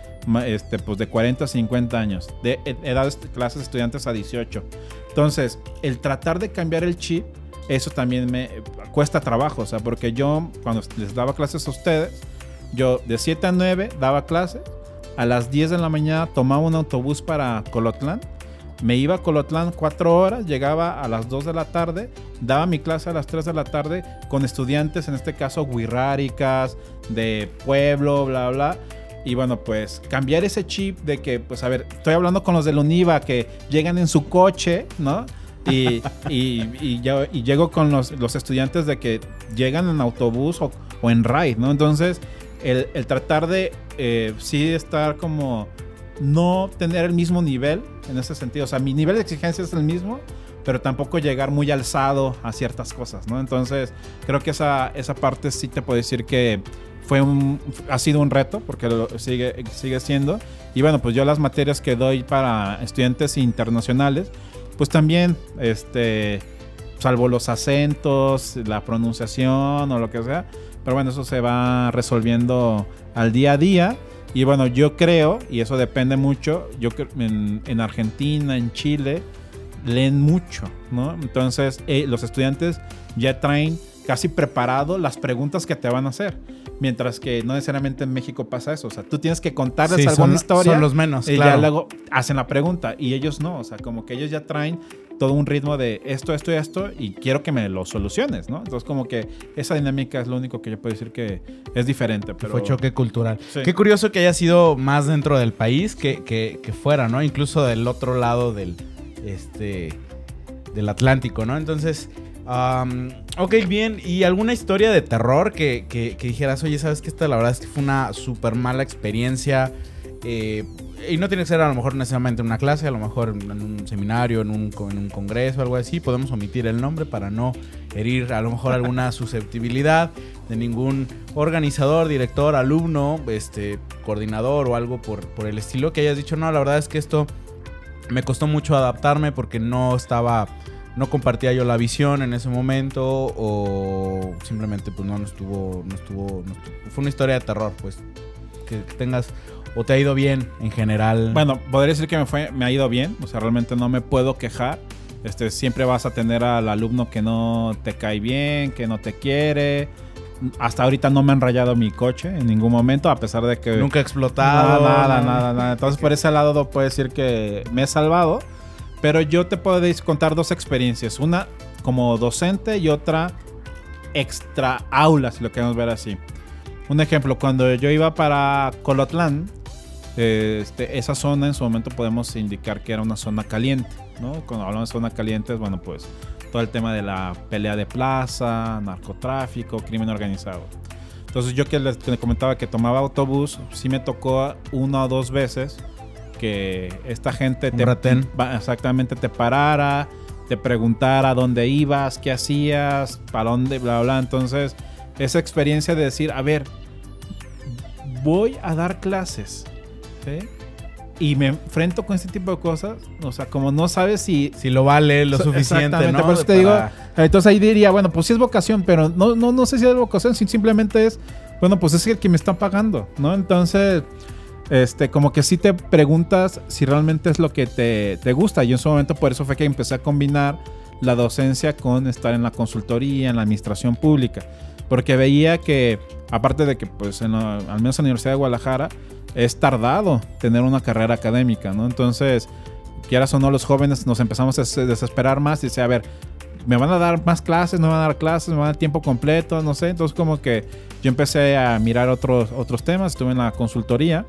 este, pues de 40 a 50 años, de, est- clases estudiantes a 18. Entonces, el tratar de cambiar el chip, eso también me cuesta trabajo, o sea, porque yo cuando les daba clases a ustedes, yo de 7 a 9 daba clases, a las 10 de la mañana tomaba un autobús para Colotlán, me iba a Colotlán 4 horas, llegaba a las 2 de la tarde, daba mi clase a las 3 de la tarde con estudiantes, en este caso guirráricas, de pueblo, bla, bla. Y bueno, pues cambiar ese chip de que, pues a ver, estoy hablando con los del Univa que llegan en su coche, ¿no? Y, y, y, llego con los, los estudiantes de que llegan en autobús o, o en ride, ¿no? Entonces, el, el tratar de eh, sí estar como no tener el mismo nivel en ese sentido. O sea, mi nivel de exigencia es el mismo, pero tampoco llegar muy alzado a ciertas cosas, ¿no? Entonces, creo que esa, esa parte sí te puedo decir que fue un, ha sido un reto porque lo sigue, sigue siendo. Y bueno, pues yo las materias que doy para estudiantes internacionales, pues también, este, salvo los acentos, la pronunciación o lo que sea, pero bueno, eso se va resolviendo al día a día. Y bueno, yo creo, y eso depende mucho, yo en, en Argentina, en Chile, leen mucho, ¿no? Entonces, eh, los estudiantes ya traen casi preparado las preguntas que te van a hacer. Mientras que no necesariamente en México pasa eso. O sea, tú tienes que contarles alguna historia. Son los menos. Y ya luego hacen la pregunta. Y ellos no. O sea, como que ellos ya traen todo un ritmo de esto, esto y esto. Y quiero que me lo soluciones, ¿no? Entonces, como que esa dinámica es lo único que yo puedo decir que es diferente. Pero... Fue choque cultural. Qué curioso que haya sido más dentro del país que, que, que fuera, ¿no? Incluso del otro lado del, este, del Atlántico, ¿no? Entonces, ok, bien. ¿Y alguna historia de terror que, que, dijeras, oye, sabes que esta la verdad es que fue una súper mala experiencia? Eh, y no tiene que ser a lo mejor necesariamente en una clase, a lo mejor en un seminario, en un, en un congreso, algo así. Podemos omitir el nombre para no herir a lo mejor alguna susceptibilidad de ningún organizador, director, alumno, este, coordinador o algo por, por el estilo que hayas dicho, no, la verdad es que esto me costó mucho adaptarme porque no estaba, no compartía yo la visión en ese momento o simplemente pues no, no estuvo, no estuvo, fue una historia de terror, pues que tengas o te ha ido bien en general. Bueno, podría decir que me fue, me ha ido bien, o sea, realmente no me puedo quejar. Este, siempre vas a tener al alumno que no te cae bien, que no te quiere hasta ahorita no me han rayado mi coche en ningún momento, a pesar de que... Nunca ha explotado. Nada, nada, nada, Entonces por ese lado puedo decir que me he salvado. Pero yo te puedo contar dos experiencias. Una como docente y otra extra aula, si lo queremos ver así. Un ejemplo, cuando yo iba para Colotlán, este, esa zona en su momento podemos indicar que era una zona caliente, ¿no? Cuando hablamos de zona caliente, bueno, pues todo el tema de la pelea de plaza, narcotráfico, crimen organizado. Entonces yo que les comentaba que tomaba autobús, sí me tocó una o dos veces que esta gente te, exactamente te parara, te preguntara dónde ibas, qué hacías, para dónde, bla, bla. Entonces, esa experiencia de decir, a ver, voy a dar clases, ¿sí? y me enfrento con este tipo de cosas, o sea, como no sabes si... Si lo vale lo suficiente, ¿no? Por eso te digo, entonces ahí diría, bueno, pues sí es vocación, pero no, no, no sé si es vocación, simplemente es, bueno, pues es el que me está pagando, ¿no? Entonces, este, como que sí te preguntas si realmente es lo que te, te gusta. Y en su momento por eso fue que empecé a combinar la docencia con estar en la consultoría, en la administración pública. Porque veía que, aparte de que, pues, al menos en la Universidad de Guadalajara, es tardado tener una carrera académica, ¿no? Entonces, quieras o no, los jóvenes nos empezamos a desesperar más y dice, a ver, me van a dar más clases, no me van a dar clases, me van a dar tiempo completo, no sé. Entonces, como que yo empecé a mirar otros, otros temas, estuve en la consultoría.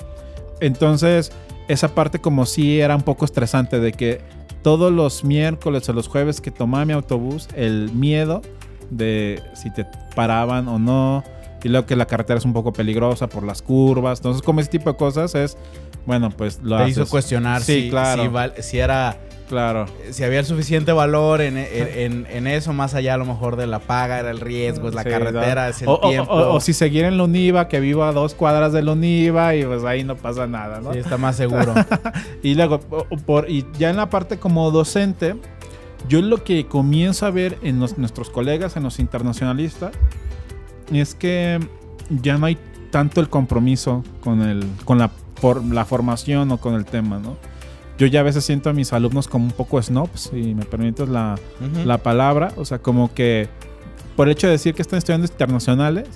Entonces, esa parte como sí era un poco estresante de que todos los miércoles o los jueves que tomaba mi autobús, el miedo de si te paraban o no, y luego que la carretera es un poco peligrosa por las curvas. Entonces, como ese tipo de cosas es, bueno, pues lo Te hizo cuestionar si, claro. si, era... Claro. Si había el suficiente valor en, en, eso, más allá a lo mejor de la paga, era el riesgo, es la carretera, es el tiempo. O, si seguir en la Univa, que vivo a dos cuadras de la Univa y pues ahí no pasa nada, ¿no? Sí, está más seguro. y luego, por, y ya en la parte como docente, yo lo que comienzo a ver en nuestros colegas, en los internacionalistas, es que ya no hay tanto el compromiso con, el, con la, la formación o con el tema, ¿no? Yo ya a veces siento a mis alumnos como un poco snobs, si me permites la, la palabra, o sea, como que por el hecho de decir que están estudiando internacionales,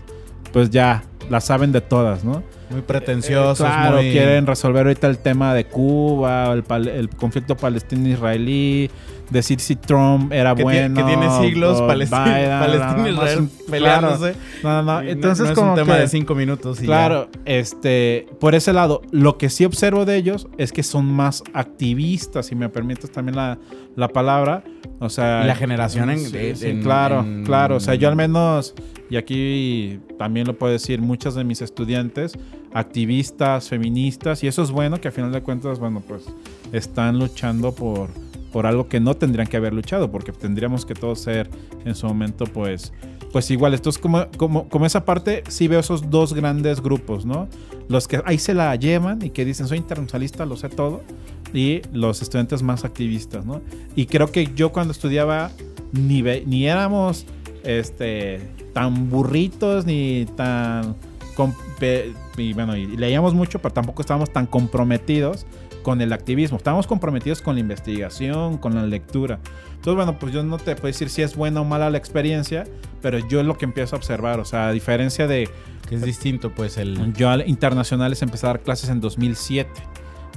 pues ya la saben de todas, ¿no? Muy pretenciosos. Eh, claro, quieren resolver ahorita el tema de Cuba, el, el conflicto palestino-israelí, decir si Trump era bueno. que tiene siglos Palestina, Israel peleándose. No, no, Entonces, no, es un tema de cinco minutos. claro, este, por ese lado, lo que sí observo de ellos es que son más activistas, si me permites también la, la palabra. O sea, y la generación en, claro, claro. O sea, yo al menos, y aquí también lo puedo decir, muchos de mis estudiantes, activistas, feministas, y eso es bueno que a final de cuentas, bueno, pues están luchando por por algo que no tendrían que haber luchado, porque tendríamos que todos ser en su momento, pues, pues igual. Entonces, como, como, como esa parte, sí veo esos dos grandes grupos, ¿no? Los que ahí se la llevan y que dicen, soy internacionalista, lo sé todo, y los estudiantes más activistas, ¿no? Y creo que yo cuando estudiaba ni, ni éramos este, tan burritos ni tan... Y bueno, y leíamos mucho, pero tampoco estábamos tan comprometidos con el activismo. Estábamos comprometidos con la investigación, con la lectura. Entonces, bueno, pues yo no te puedo decir si es buena o mala la experiencia, pero yo es lo que empiezo a observar. O sea, a diferencia de... Que es distinto, pues el... Yo al internacionales empecé a dar clases en 2007,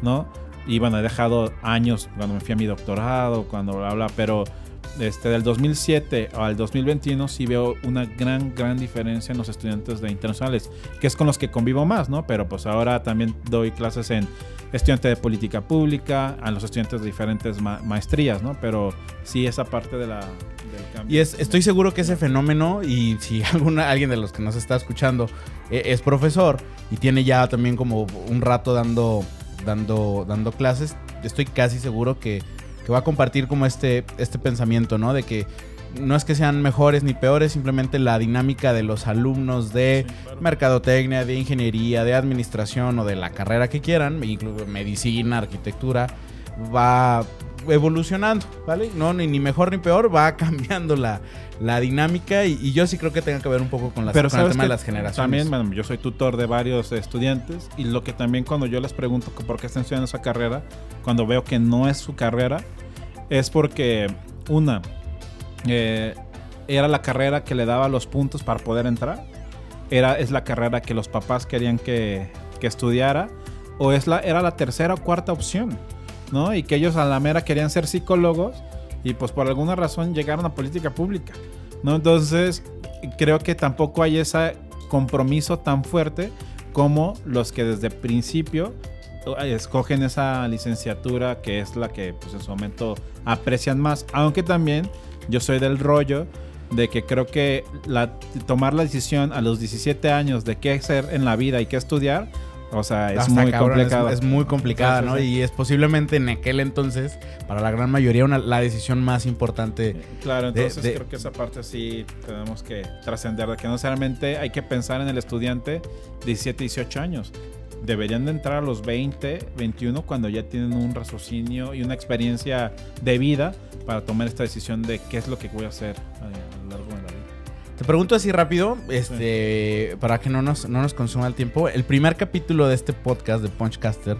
¿no? Y bueno, he dejado años cuando me fui a mi doctorado, cuando habla, pero este, del 2007 al 2021 sí veo una gran, gran diferencia en los estudiantes de internacionales, que es con los que convivo más, ¿no? Pero pues ahora también doy clases en estudiante de política pública, a los estudiantes de diferentes maestrías, ¿no? Pero sí esa parte de la, del cambio. Y es, estoy seguro que ese fenómeno, y si alguna, alguien de los que nos está escuchando eh, es profesor y tiene ya también como un rato dando, dando, dando clases, estoy casi seguro que que va a compartir como este, este pensamiento, ¿no? De que no es que sean mejores ni peores, simplemente la dinámica de los alumnos de mercadotecnia, de ingeniería, de administración o de la carrera que quieran, incluso medicina, arquitectura, va evolucionando, ¿vale? No, ni, ni mejor ni peor, va cambiando la, la dinámica y, yo sí creo que tenga que ver un poco con, las, Pero con el tema de las generaciones. También, bueno, yo soy tutor de varios estudiantes y lo que también cuando yo les pregunto por qué están estudiando esa carrera, cuando veo que no es su carrera, es porque, una, eh, era la carrera que le daba los puntos para poder entrar, era, es la carrera que los papás querían que, que estudiara, o es la, era la tercera o cuarta opción, ¿no? Y que ellos a la mera querían ser psicólogos y pues por alguna razón llegaron a política pública, ¿no? Entonces, creo que tampoco hay ese compromiso tan fuerte como los que desde principio escogen esa licenciatura que es la que pues en su momento aprecian más, aunque también yo soy del rollo de que creo que la, tomar la decisión a los 17 años de qué hacer en la vida y qué estudiar, o sea, es muy complicado. Es, muy complicada, ¿no? Y es posiblemente en aquel entonces, para la gran mayoría, una, la decisión más importante. Claro, entonces creo que esa parte sí tenemos que trascender, de que no necesariamente hay que pensar en el estudiante de 17, 18 años deberían de entrar a los 20, 21 cuando ya tienen un raciocinio y una experiencia de vida para tomar esta decisión de qué es lo que voy a hacer pregunto así rápido, este, para que no nos, no nos consuma el tiempo. El primer capítulo de este podcast de Punchcaster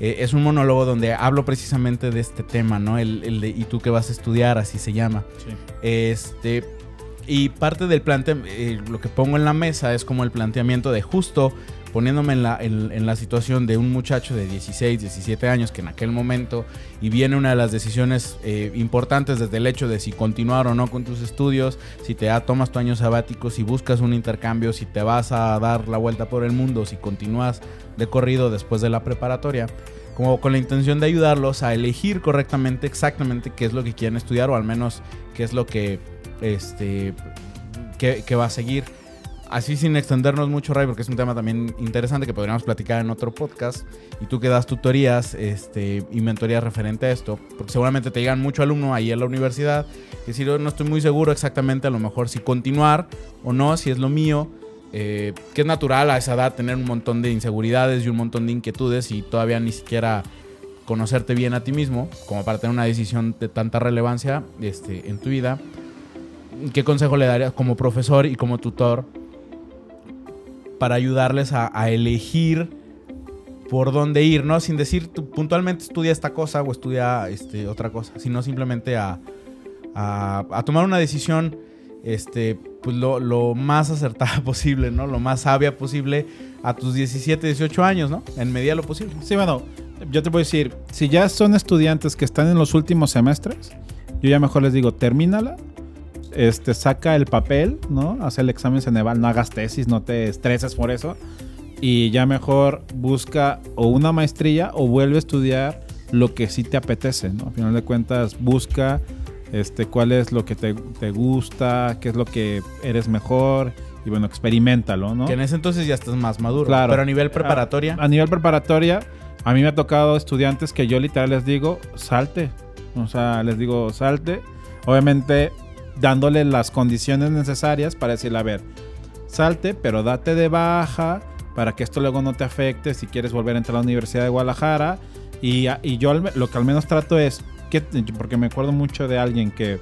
eh, es un monólogo donde hablo precisamente de este tema, ¿no? El, de ¿y tú qué vas a estudiar? Así se llama. Este, y parte del plante, eh, lo que pongo en la mesa es como el planteamiento de justo poniéndome en la, en, la situación de un muchacho de 16, 17 años que en aquel momento y viene una de las decisiones eh, importantes desde el hecho de si continuar o no con tus estudios, si te tomas tu año sabático, si buscas un intercambio, si te vas a dar la vuelta por el mundo, si continúas de corrido después de la preparatoria, como con la intención de ayudarlos a elegir correctamente exactamente qué es lo que quieren estudiar o al menos qué es lo que este que va a seguir así sin extendernos mucho, Ray, porque es un tema también interesante que podríamos platicar en otro podcast. Y tú que das tutorías este, y mentorías referente a esto, porque seguramente te llegan mucho alumno ahí en la universidad. Que si no estoy muy seguro exactamente, a lo mejor si continuar o no, si es lo mío. Eh, que es natural a esa edad tener un montón de inseguridades y un montón de inquietudes y todavía ni siquiera conocerte bien a ti mismo, como para tener una decisión de tanta relevancia este, en tu vida. ¿Qué consejo le darías como profesor y como tutor para ayudarles a, elegir por dónde ir, ¿no? Sin decir tú, puntualmente estudia esta cosa o estudia este, otra cosa, sino simplemente a, a, tomar una decisión este, pues lo, más acertada posible, ¿no? Lo más sabia posible a tus 17, 18 años, ¿no? En medida lo posible. Sí, bueno, yo te voy a decir, si ya son estudiantes que están en los últimos semestres, yo ya mejor les digo, termínala este, saca el papel, ¿no? Hace el examen Ceneval, no hagas tesis, no te estreses por eso. Y ya mejor busca o una maestría o vuelve a estudiar lo que sí te apetece, ¿no? Al final de cuentas, busca este, cuál es lo que te, gusta, qué es lo que eres mejor. Y bueno, experimentalo, ¿no? Que en ese entonces ya estás más maduro. Claro. Pero a nivel preparatoria. A, a nivel preparatoria, a mí me ha tocado estudiantes que yo literal les digo, salte, O sea, les digo, salte. Obviamente, dándole las condiciones necesarias para decirle, a ver, salte, pero date de baja para que esto luego no te afecte si quieres volver a entrar a la Universidad de Guadalajara. Y, y yo lo que al menos trato es, que, porque me acuerdo mucho de alguien que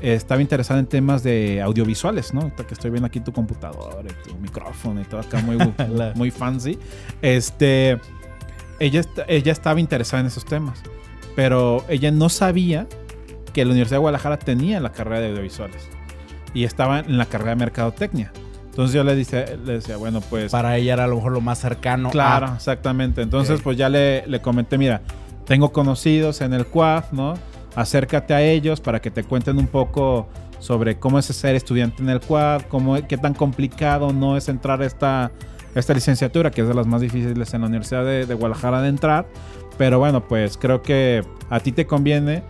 estaba interesado en temas de audiovisuales, ¿no? Que estoy viendo aquí tu computadora, tu micrófono y todo acá muy, muy fancy. Este, ella, ella estaba interesada en esos temas, pero ella no sabía que la Universidad de Guadalajara tenía la carrera de audiovisuales y estaba en la carrera de mercadotecnia. Entonces yo le, dice, le decía, bueno, pues... Para ella era a lo mejor lo más cercano. Claro, exactamente. Entonces pues ya le, le comenté, mira, tengo conocidos en el CUAF, ¿no? acércate a ellos para que te cuenten un poco sobre cómo es ser estudiante en el quad, cómo, qué tan complicado no es entrar a esta, esta licenciatura, que es de las más difíciles en la Universidad de, Guadalajara de entrar. Pero bueno, pues creo que a ti te conviene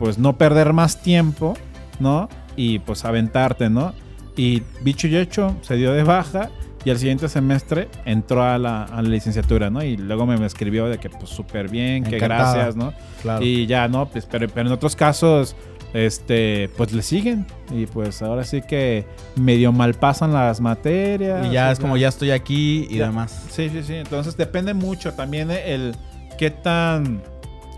pues no perder más tiempo, ¿no? Y pues aventarte, ¿no? Y bicho y hecho, se dio de baja y al siguiente semestre entró a la, licenciatura, ¿no? Y luego me, escribió de que, pues, súper bien, que gracias, ¿no? Claro. Y ya, ¿no? Pues, pero, pero, en otros casos, este, pues le siguen. Y pues ahora sí que medio mal pasan las materias. Y ya es como, ya estoy aquí y demás. Sí, sí, sí. Entonces depende mucho también el qué tan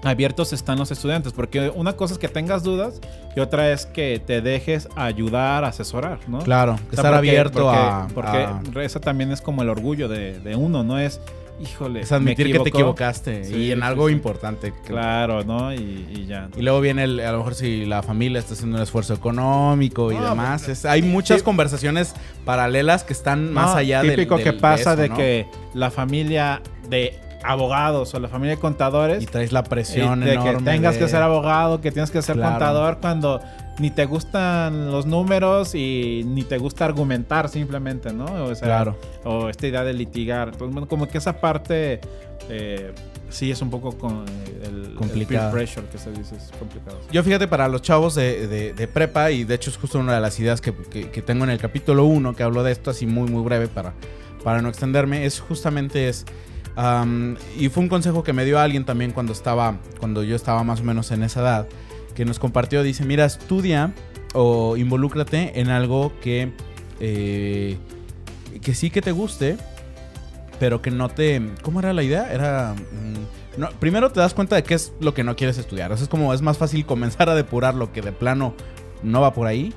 abiertos están los estudiantes, porque una cosa es que tengas dudas y otra es que te dejes ayudar, asesorar, ¿no? Claro, estar abierto a... Porque eso también es como el orgullo de, uno, ¿no? Es, híjole, es admitir que te equivocaste y en algo importante. Claro, ¿no? Y, ya. Y luego viene, el, a lo mejor si la familia está haciendo un esfuerzo económico y demás. Pues, hay muchas conversaciones paralelas que están más allá de Típico que pasa de que la familia de abogados o la familia de contadores. Y traes la presión de que tengas que ser abogado, que tienes que ser contador cuando ni te gustan los números y ni te gusta argumentar simplemente, ¿no? O claro. O esta idea de litigar. Entonces, como que esa parte eh, sí es un poco con el, peer pressure que se dice, es complicado. Yo fíjate, para los chavos de, prepa, y de hecho es justo una de las ideas que, tengo en el capítulo 1, que hablo de esto así muy, muy breve para, para no extenderme, es justamente es y fue un consejo que me dio alguien también cuando estaba, cuando yo estaba más o menos en esa edad, que nos compartió, dice, mira, estudia o involúcrate en algo que, eh, que sí que te guste, pero que no te... ¿Cómo era la idea? Era... Mm, primero te das cuenta de qué es lo que no quieres estudiar. O es como es más fácil comenzar a depurar lo que de plano no va por ahí.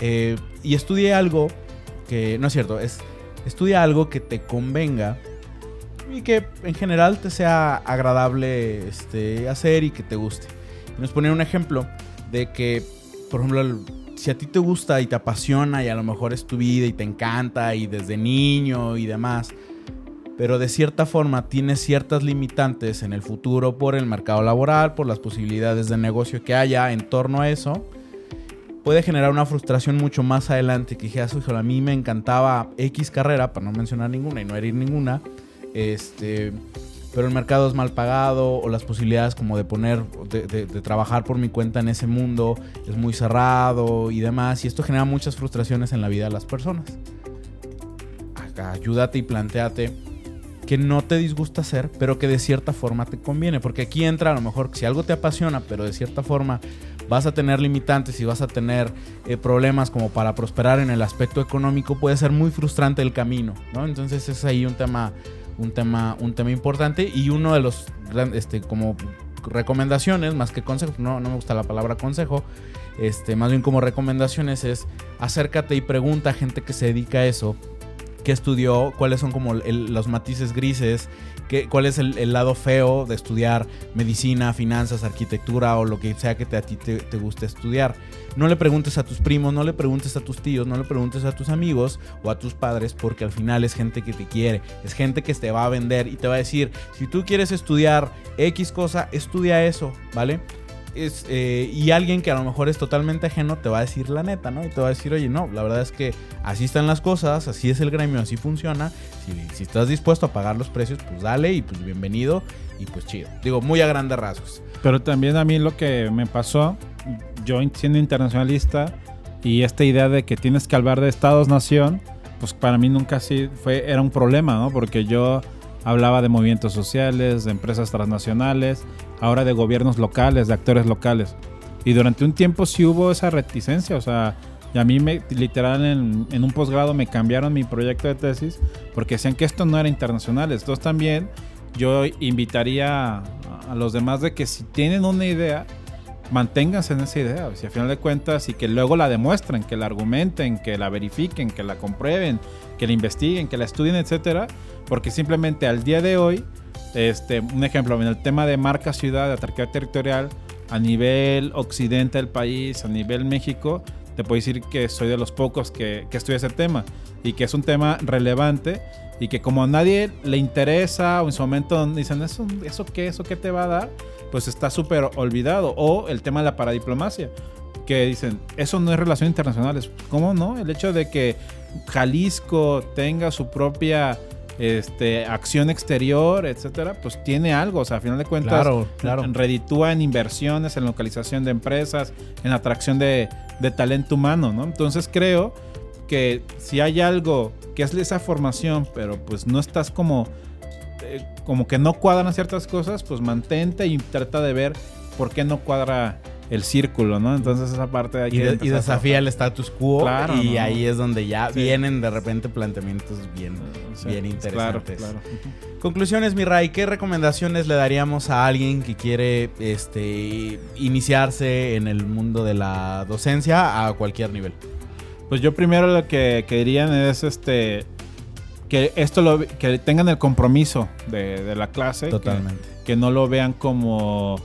Eh, y estudie algo que... No es cierto, es... Estudia algo que te convenga y que en general te sea agradable este, hacer y que te guste. nos ponía un ejemplo de que, por ejemplo, si a ti te gusta y te apasiona y a lo mejor es tu vida y te encanta y desde niño y demás, pero de cierta forma tienes ciertas limitantes en el futuro por el mercado laboral, por las posibilidades de negocio que haya en torno a eso, puede generar una frustración mucho más adelante que dijeras, a mí me encantaba X carrera, para no mencionar ninguna y no herir ninguna, este, pero el mercado es mal pagado o las posibilidades como de poner, de, trabajar por mi cuenta en ese mundo es muy cerrado y demás. Y esto genera muchas frustraciones en la vida de las personas. Ayúdate y planteate que no te disgusta hacer, pero que de cierta forma te conviene. Porque aquí entra a lo mejor si algo te apasiona, pero de cierta forma vas a tener limitantes y vas a tener eh, problemas como para prosperar en el aspecto económico, puede ser muy frustrante el camino, ¿no? Entonces es ahí un tema un tema, un tema importante y uno de los, este, como recomendaciones, más que consejos, no, no me gusta la palabra consejo, este, más bien como recomendaciones es acércate y pregunta a gente que se dedica a eso, qué estudió, cuáles son como los matices grises cuál es el, lado feo de estudiar medicina, finanzas, arquitectura o lo que sea que a ti te, te, guste estudiar. No le preguntes a tus primos, no le preguntes a tus tíos, no le preguntes a tus amigos o a tus padres porque al final es gente que te quiere, es gente que te va a vender y te va a decir, si tú quieres estudiar X cosa, estudia eso, ¿vale? Eh, y alguien que a lo mejor es totalmente ajeno te va a decir la neta, ¿no? Y te va a decir, oye, no, la verdad es que así están las cosas, así es el gremio, así funciona. Si, si estás dispuesto a pagar los precios, pues dale y pues bienvenido y pues chido. Digo, muy a grandes rasgos. Pero también a mí lo que me pasó, yo siendo internacionalista y esta idea de que tienes que hablar de estados-nación, pues para mí nunca así fue, era un problema, ¿no? Porque yo hablaba de movimientos sociales, de empresas transnacionales, ahora de gobiernos locales, de actores locales. Y durante un tiempo sí hubo esa reticencia, o sea, y a mí me, literal en, un posgrado me cambiaron mi proyecto de tesis porque decían que esto no era internacional. Entonces también yo invitaría a, los demás de que si tienen una idea, manténganse en esa idea. Si al final de cuentas y que luego la demuestren, que la argumenten, que la verifiquen, que la comprueben, que la investiguen, que la estudien, etcétera. Porque simplemente al día de hoy, este, un ejemplo, en el tema de marca ciudad, de atractividad territorial, a nivel occidente del país, a nivel México, te puedo decir que soy de los pocos que, que estudia ese tema y que es un tema relevante y que como a nadie le interesa o en su momento dicen, ¿eso, eso qué? ¿Eso qué te va a dar? Pues está súper olvidado. O el tema de la paradiplomacia, que dicen, eso no es relaciones internacionales. ¿Cómo no? El hecho de que Jalisco tenga su propia este, acción exterior, etcétera, pues tiene algo. O sea, a final de cuentas, claro, claro. reditúa en inversiones, en localización de empresas, en atracción de, de talento humano, ¿no? Entonces creo que si hay algo que es esa formación, pero pues no estás como, eh, como que no cuadran ciertas cosas, pues mantente y trata de ver por qué no cuadra el círculo, ¿no? Entonces esa parte de aquí... Y, desafía el status quo y ahí es donde ya vienen de repente planteamientos bien, bien interesantes. Claro, Conclusiones, mi Ray, ¿qué recomendaciones le daríamos a alguien que quiere este, iniciarse en el mundo de la docencia a cualquier nivel? Pues yo primero lo que, querían es este que esto lo que tengan el compromiso de, la clase. Totalmente. Que, no lo vean como,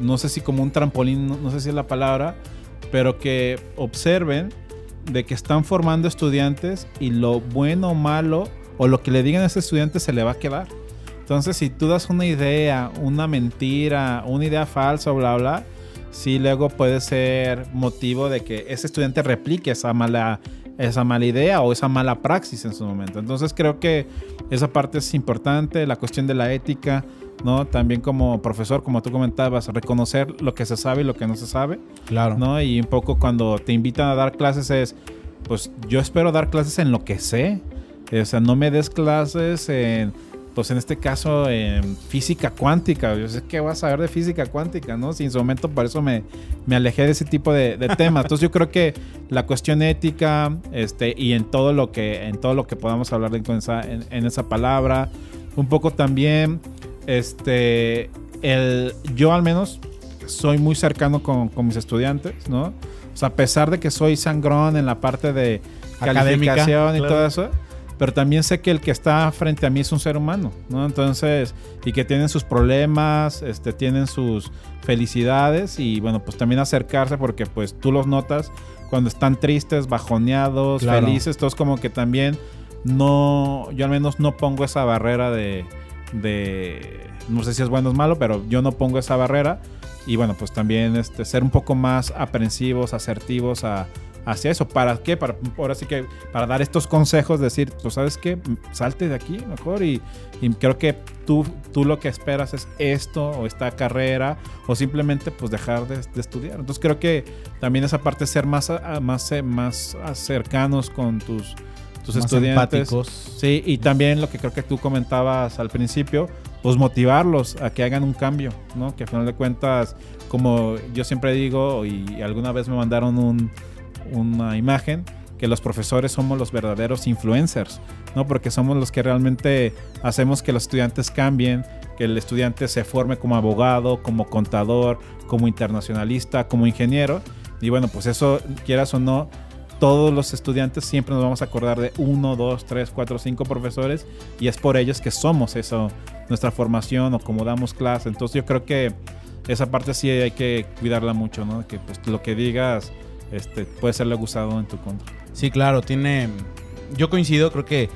no sé si como un trampolín, no, sé si es la palabra, pero que observen de que están formando estudiantes y lo bueno o malo o lo que le digan a ese estudiante se le va a quedar. Entonces, si tú das una idea, una mentira, una idea falsa, bla, bla, sí luego puede ser motivo de que ese estudiante replique esa mala, esa mala idea o esa mala praxis en su momento. Entonces creo que esa parte es importante, la cuestión de la ética, ¿no? También como profesor, como tú comentabas, reconocer lo que se sabe y lo que no se sabe. Claro. ¿no? Y un poco cuando te invitan a dar clases es, pues yo espero dar clases en lo que sé. O sea, no me des clases en pues en este caso en física cuántica. Yo sé que voy a saber de física cuántica, ¿no? Sin su momento por eso me, me alejé de ese tipo de, temas. Entonces yo creo que la cuestión ética este, y en todo lo que, en todo lo que podamos hablar en, en, esa palabra, un poco también, este, el, yo al menos soy muy cercano con, con mis estudiantes, ¿no? O sea, a pesar de que soy sangrón en la parte de calificación y todo eso, pero también sé que el que está frente a mí es un ser humano, ¿no? Entonces, y que tienen sus problemas, este, tienen sus felicidades y bueno, pues también acercarse porque pues tú los notas cuando están tristes, bajoneados, felices, todos como que también no, yo al menos no pongo esa barrera de, de, no sé si es bueno o malo, pero yo no pongo esa barrera y bueno, pues también este, ser un poco más aprensivos, asertivos a hacia eso. ¿Para qué? Para, ahora sí que para dar estos consejos, decir, pues sabes qué, salte de aquí mejor y, creo que tú, tú lo que esperas es esto o esta carrera o simplemente pues dejar de, estudiar. Entonces creo que también esa parte ser más, más, eh, más cercanos con tus, tus estudiantes. Sí, y también lo que creo que tú comentabas al principio, pues motivarlos a que hagan un cambio, ¿no? Que al final de cuentas, como yo siempre digo, y alguna vez me mandaron un, una imagen que los profesores somos los verdaderos influencers, ¿no? Porque somos los que realmente hacemos que los estudiantes cambien, que el estudiante se forme como abogado, como contador, como internacionalista, como ingeniero. Y bueno, pues eso, quieras o no, todos los estudiantes siempre nos vamos a acordar de uno, dos, tres, cuatro, cinco profesores y es por ellos que somos eso, nuestra formación o como damos clase. Entonces yo creo que esa parte sí hay que cuidarla mucho, ¿no? Que pues lo que digas este, puede serle gustado en tu contra. Sí, claro, tiene. Yo coincido, creo que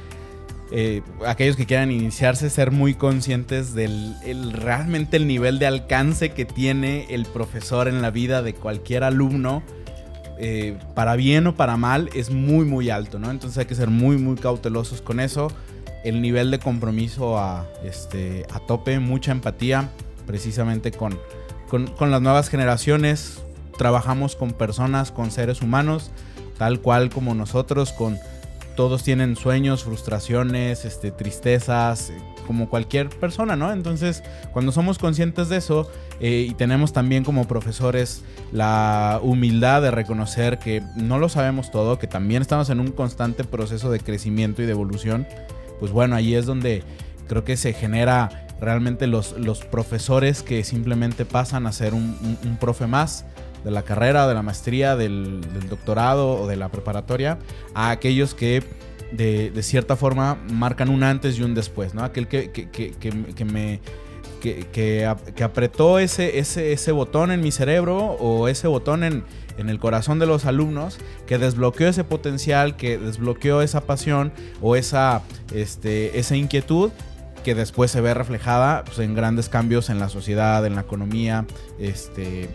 eh, aquellos que quieran iniciarse, ser muy conscientes del realmente el nivel de alcance que tiene el profesor en la vida de cualquier alumno, eh, para bien o para mal, es muy, muy alto, ¿no? Entonces hay que ser muy, muy cautelosos con eso. El nivel de compromiso a, este, a tope, mucha empatía, precisamente con, con, con las nuevas generaciones, trabajamos con personas, con seres humanos, tal cual como nosotros, con todos tienen sueños, frustraciones, este, tristezas, eh, como cualquier persona, ¿no? Entonces, cuando somos conscientes de eso eh, y tenemos también como profesores la humildad de reconocer que no lo sabemos todo, que también estamos en un constante proceso de crecimiento y de evolución, pues bueno, ahí es donde creo que se genera realmente los, los profesores que simplemente pasan a ser un, un profe más de la carrera, de la maestría, del, doctorado o de la preparatoria, a aquellos que de, cierta forma marcan un antes y un después, ¿no? Aquel que, que, me... Que, apretó ese, ese, ese botón en mi cerebro o ese botón en, en el corazón de los alumnos que desbloqueó ese potencial, que desbloqueó esa pasión o esa, este, esa inquietud que después se ve reflejada pues, en grandes cambios en la sociedad, en la economía, este,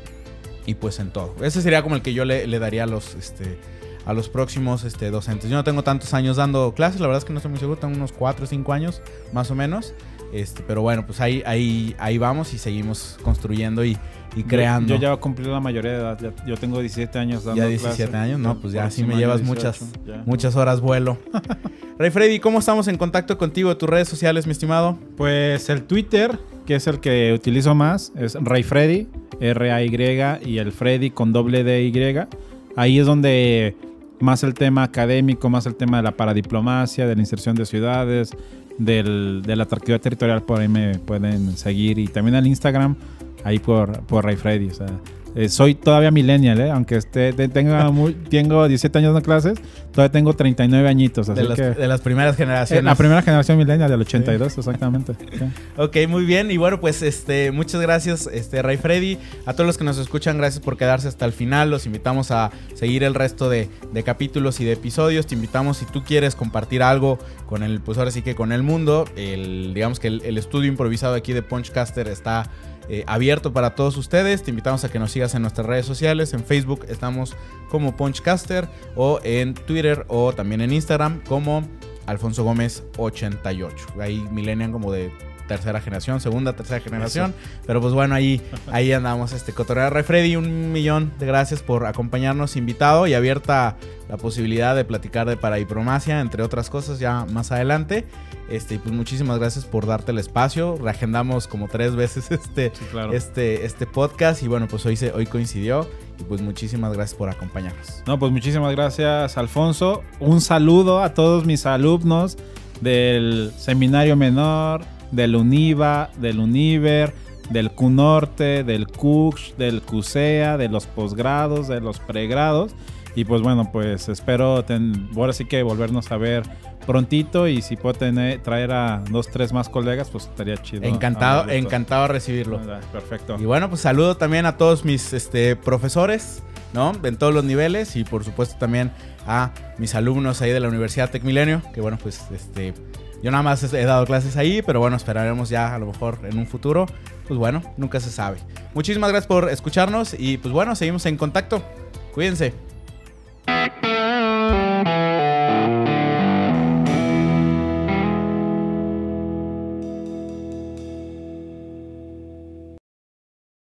y pues en todo. Ese sería como el que yo le, daría a los, este, a los próximos este, docentes. Yo no tengo tantos años dando clases, la verdad es que no estoy muy seguro, tengo unos 4 o 5 años más o menos. Este, pero bueno, pues ahí, ahí, ahí vamos y seguimos construyendo y, creando. Yo, ya he cumplido la mayoría de edad, yo tengo 17 años dando Ya 17 años, no, pues ya así me llevas muchas, muchas horas vuelo. Rey Freddy, ¿cómo estamos en contacto contigo? ¿Tus redes sociales, mi estimado? Pues el Twitter, que es el que utilizo más, es Rey Freddy. R-A-Y y el Freddy con doble D-Y. Ahí es donde más el tema académico, más el tema de la paradiplomacia, de la inserción de ciudades, del, de la atractividad territorial, por ahí me pueden seguir. Y también al Instagram, ahí por, por Ray Freddy. O sea, eh, soy todavía millennial, ¿eh? aunque esté, tenga tengo 17 años de clases, todavía tengo 39 añitos. Así de, que, de las primeras generaciones. la primera generación millennial del 82, exactamente. Ok, muy bien. Y bueno, pues este, muchas gracias, este, Ray Freddy. A todos los que nos escuchan, gracias por quedarse hasta el final. Los invitamos a seguir el resto de, de capítulos y de episodios. Te invitamos, si tú quieres compartir algo con el, pues ahora sí que con el mundo, el, digamos que el, el estudio improvisado aquí de Punchcaster está eh, abierto para todos ustedes. Te invitamos a que nos sigas en nuestras redes sociales. En Facebook estamos como Punchcaster o en Twitter o también en Instagram como Alfonso Gómez 88. Ahí millennial como de tercera generación, segunda, tercera generación. Pero pues bueno, ahí, ahí andamos. Este Cotorreo Rey Freddy, un millón de gracias por acompañarnos, invitado y abierta la posibilidad de platicar de paradiplomacia, entre otras cosas, ya más adelante. Este, y pues muchísimas gracias por darte el espacio. Reagendamos como tres veces este, este, este podcast. Y bueno, pues hoy, se, hoy coincidió. Y pues muchísimas gracias por acompañarnos. No, pues muchísimas gracias, Alfonso. Un saludo a todos mis alumnos del seminario menor, del UNIVA, del UNIVER, del CUNORTE, del CUX, del CUSEA, de los posgrados, de los pregrados. Y pues bueno, pues espero ahora sí que volvernos a ver prontito y si puedo tener, traer a dos, tres más colegas, pues estaría chido. Encantado, encantado de recibirlo. Perfecto. Y bueno, pues saludo también a todos mis este, profesores, ¿no? En todos los niveles y por supuesto también a mis alumnos ahí de la Universidad Tec Milenio, que bueno, pues este yo nada más he dado clases ahí, pero bueno, esperaremos ya a lo mejor en un futuro. Pues bueno, nunca se sabe. Muchísimas gracias por escucharnos y pues bueno, seguimos en contacto. Cuídense.